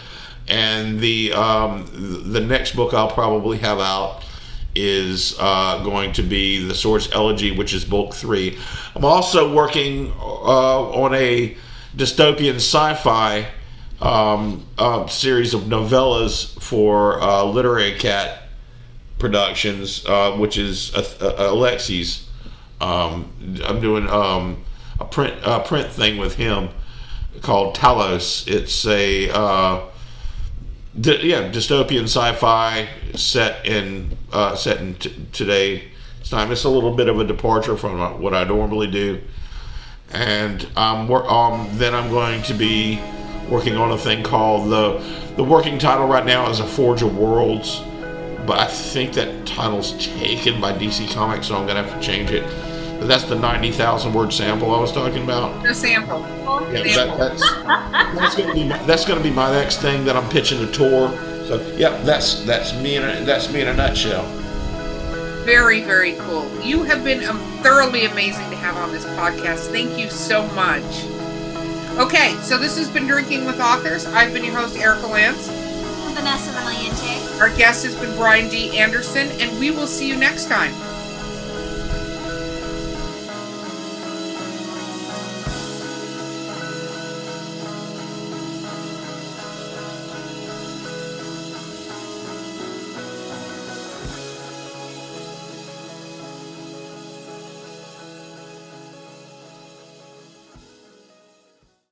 and the um, the next book I'll probably have out is uh, going to be the Sword's Elegy, which is book three. I'm also working uh, on a dystopian sci-fi um, uh, series of novellas for uh, Literary Cat Productions, uh, which is Alexi's. Um, I'm doing um, a print a print thing with him called Talos. It's a uh, yeah dystopian sci-fi set in uh, set in t- today's time. It's a little bit of a departure from what I normally do and um, um, then I'm going to be working on a thing called the the working title right now is a Forge of Worlds, but I think that title's taken by DC Comics, so I'm gonna have to change it. But that's the ninety thousand word sample I was talking about. The sample. Yeah, that, that's that's gonna be my, that's gonna be my next thing that I'm pitching a tour. So yeah, that's that's me in a, that's me in a nutshell. Very, very cool. You have been um, thoroughly amazing to have on this podcast. Thank you so much. Okay, so this has been Drinking with Authors. I've been your host, Erika Lance. I'm Vanessa Valiente. Our guest has been Brian D. Anderson, and we will see you next time.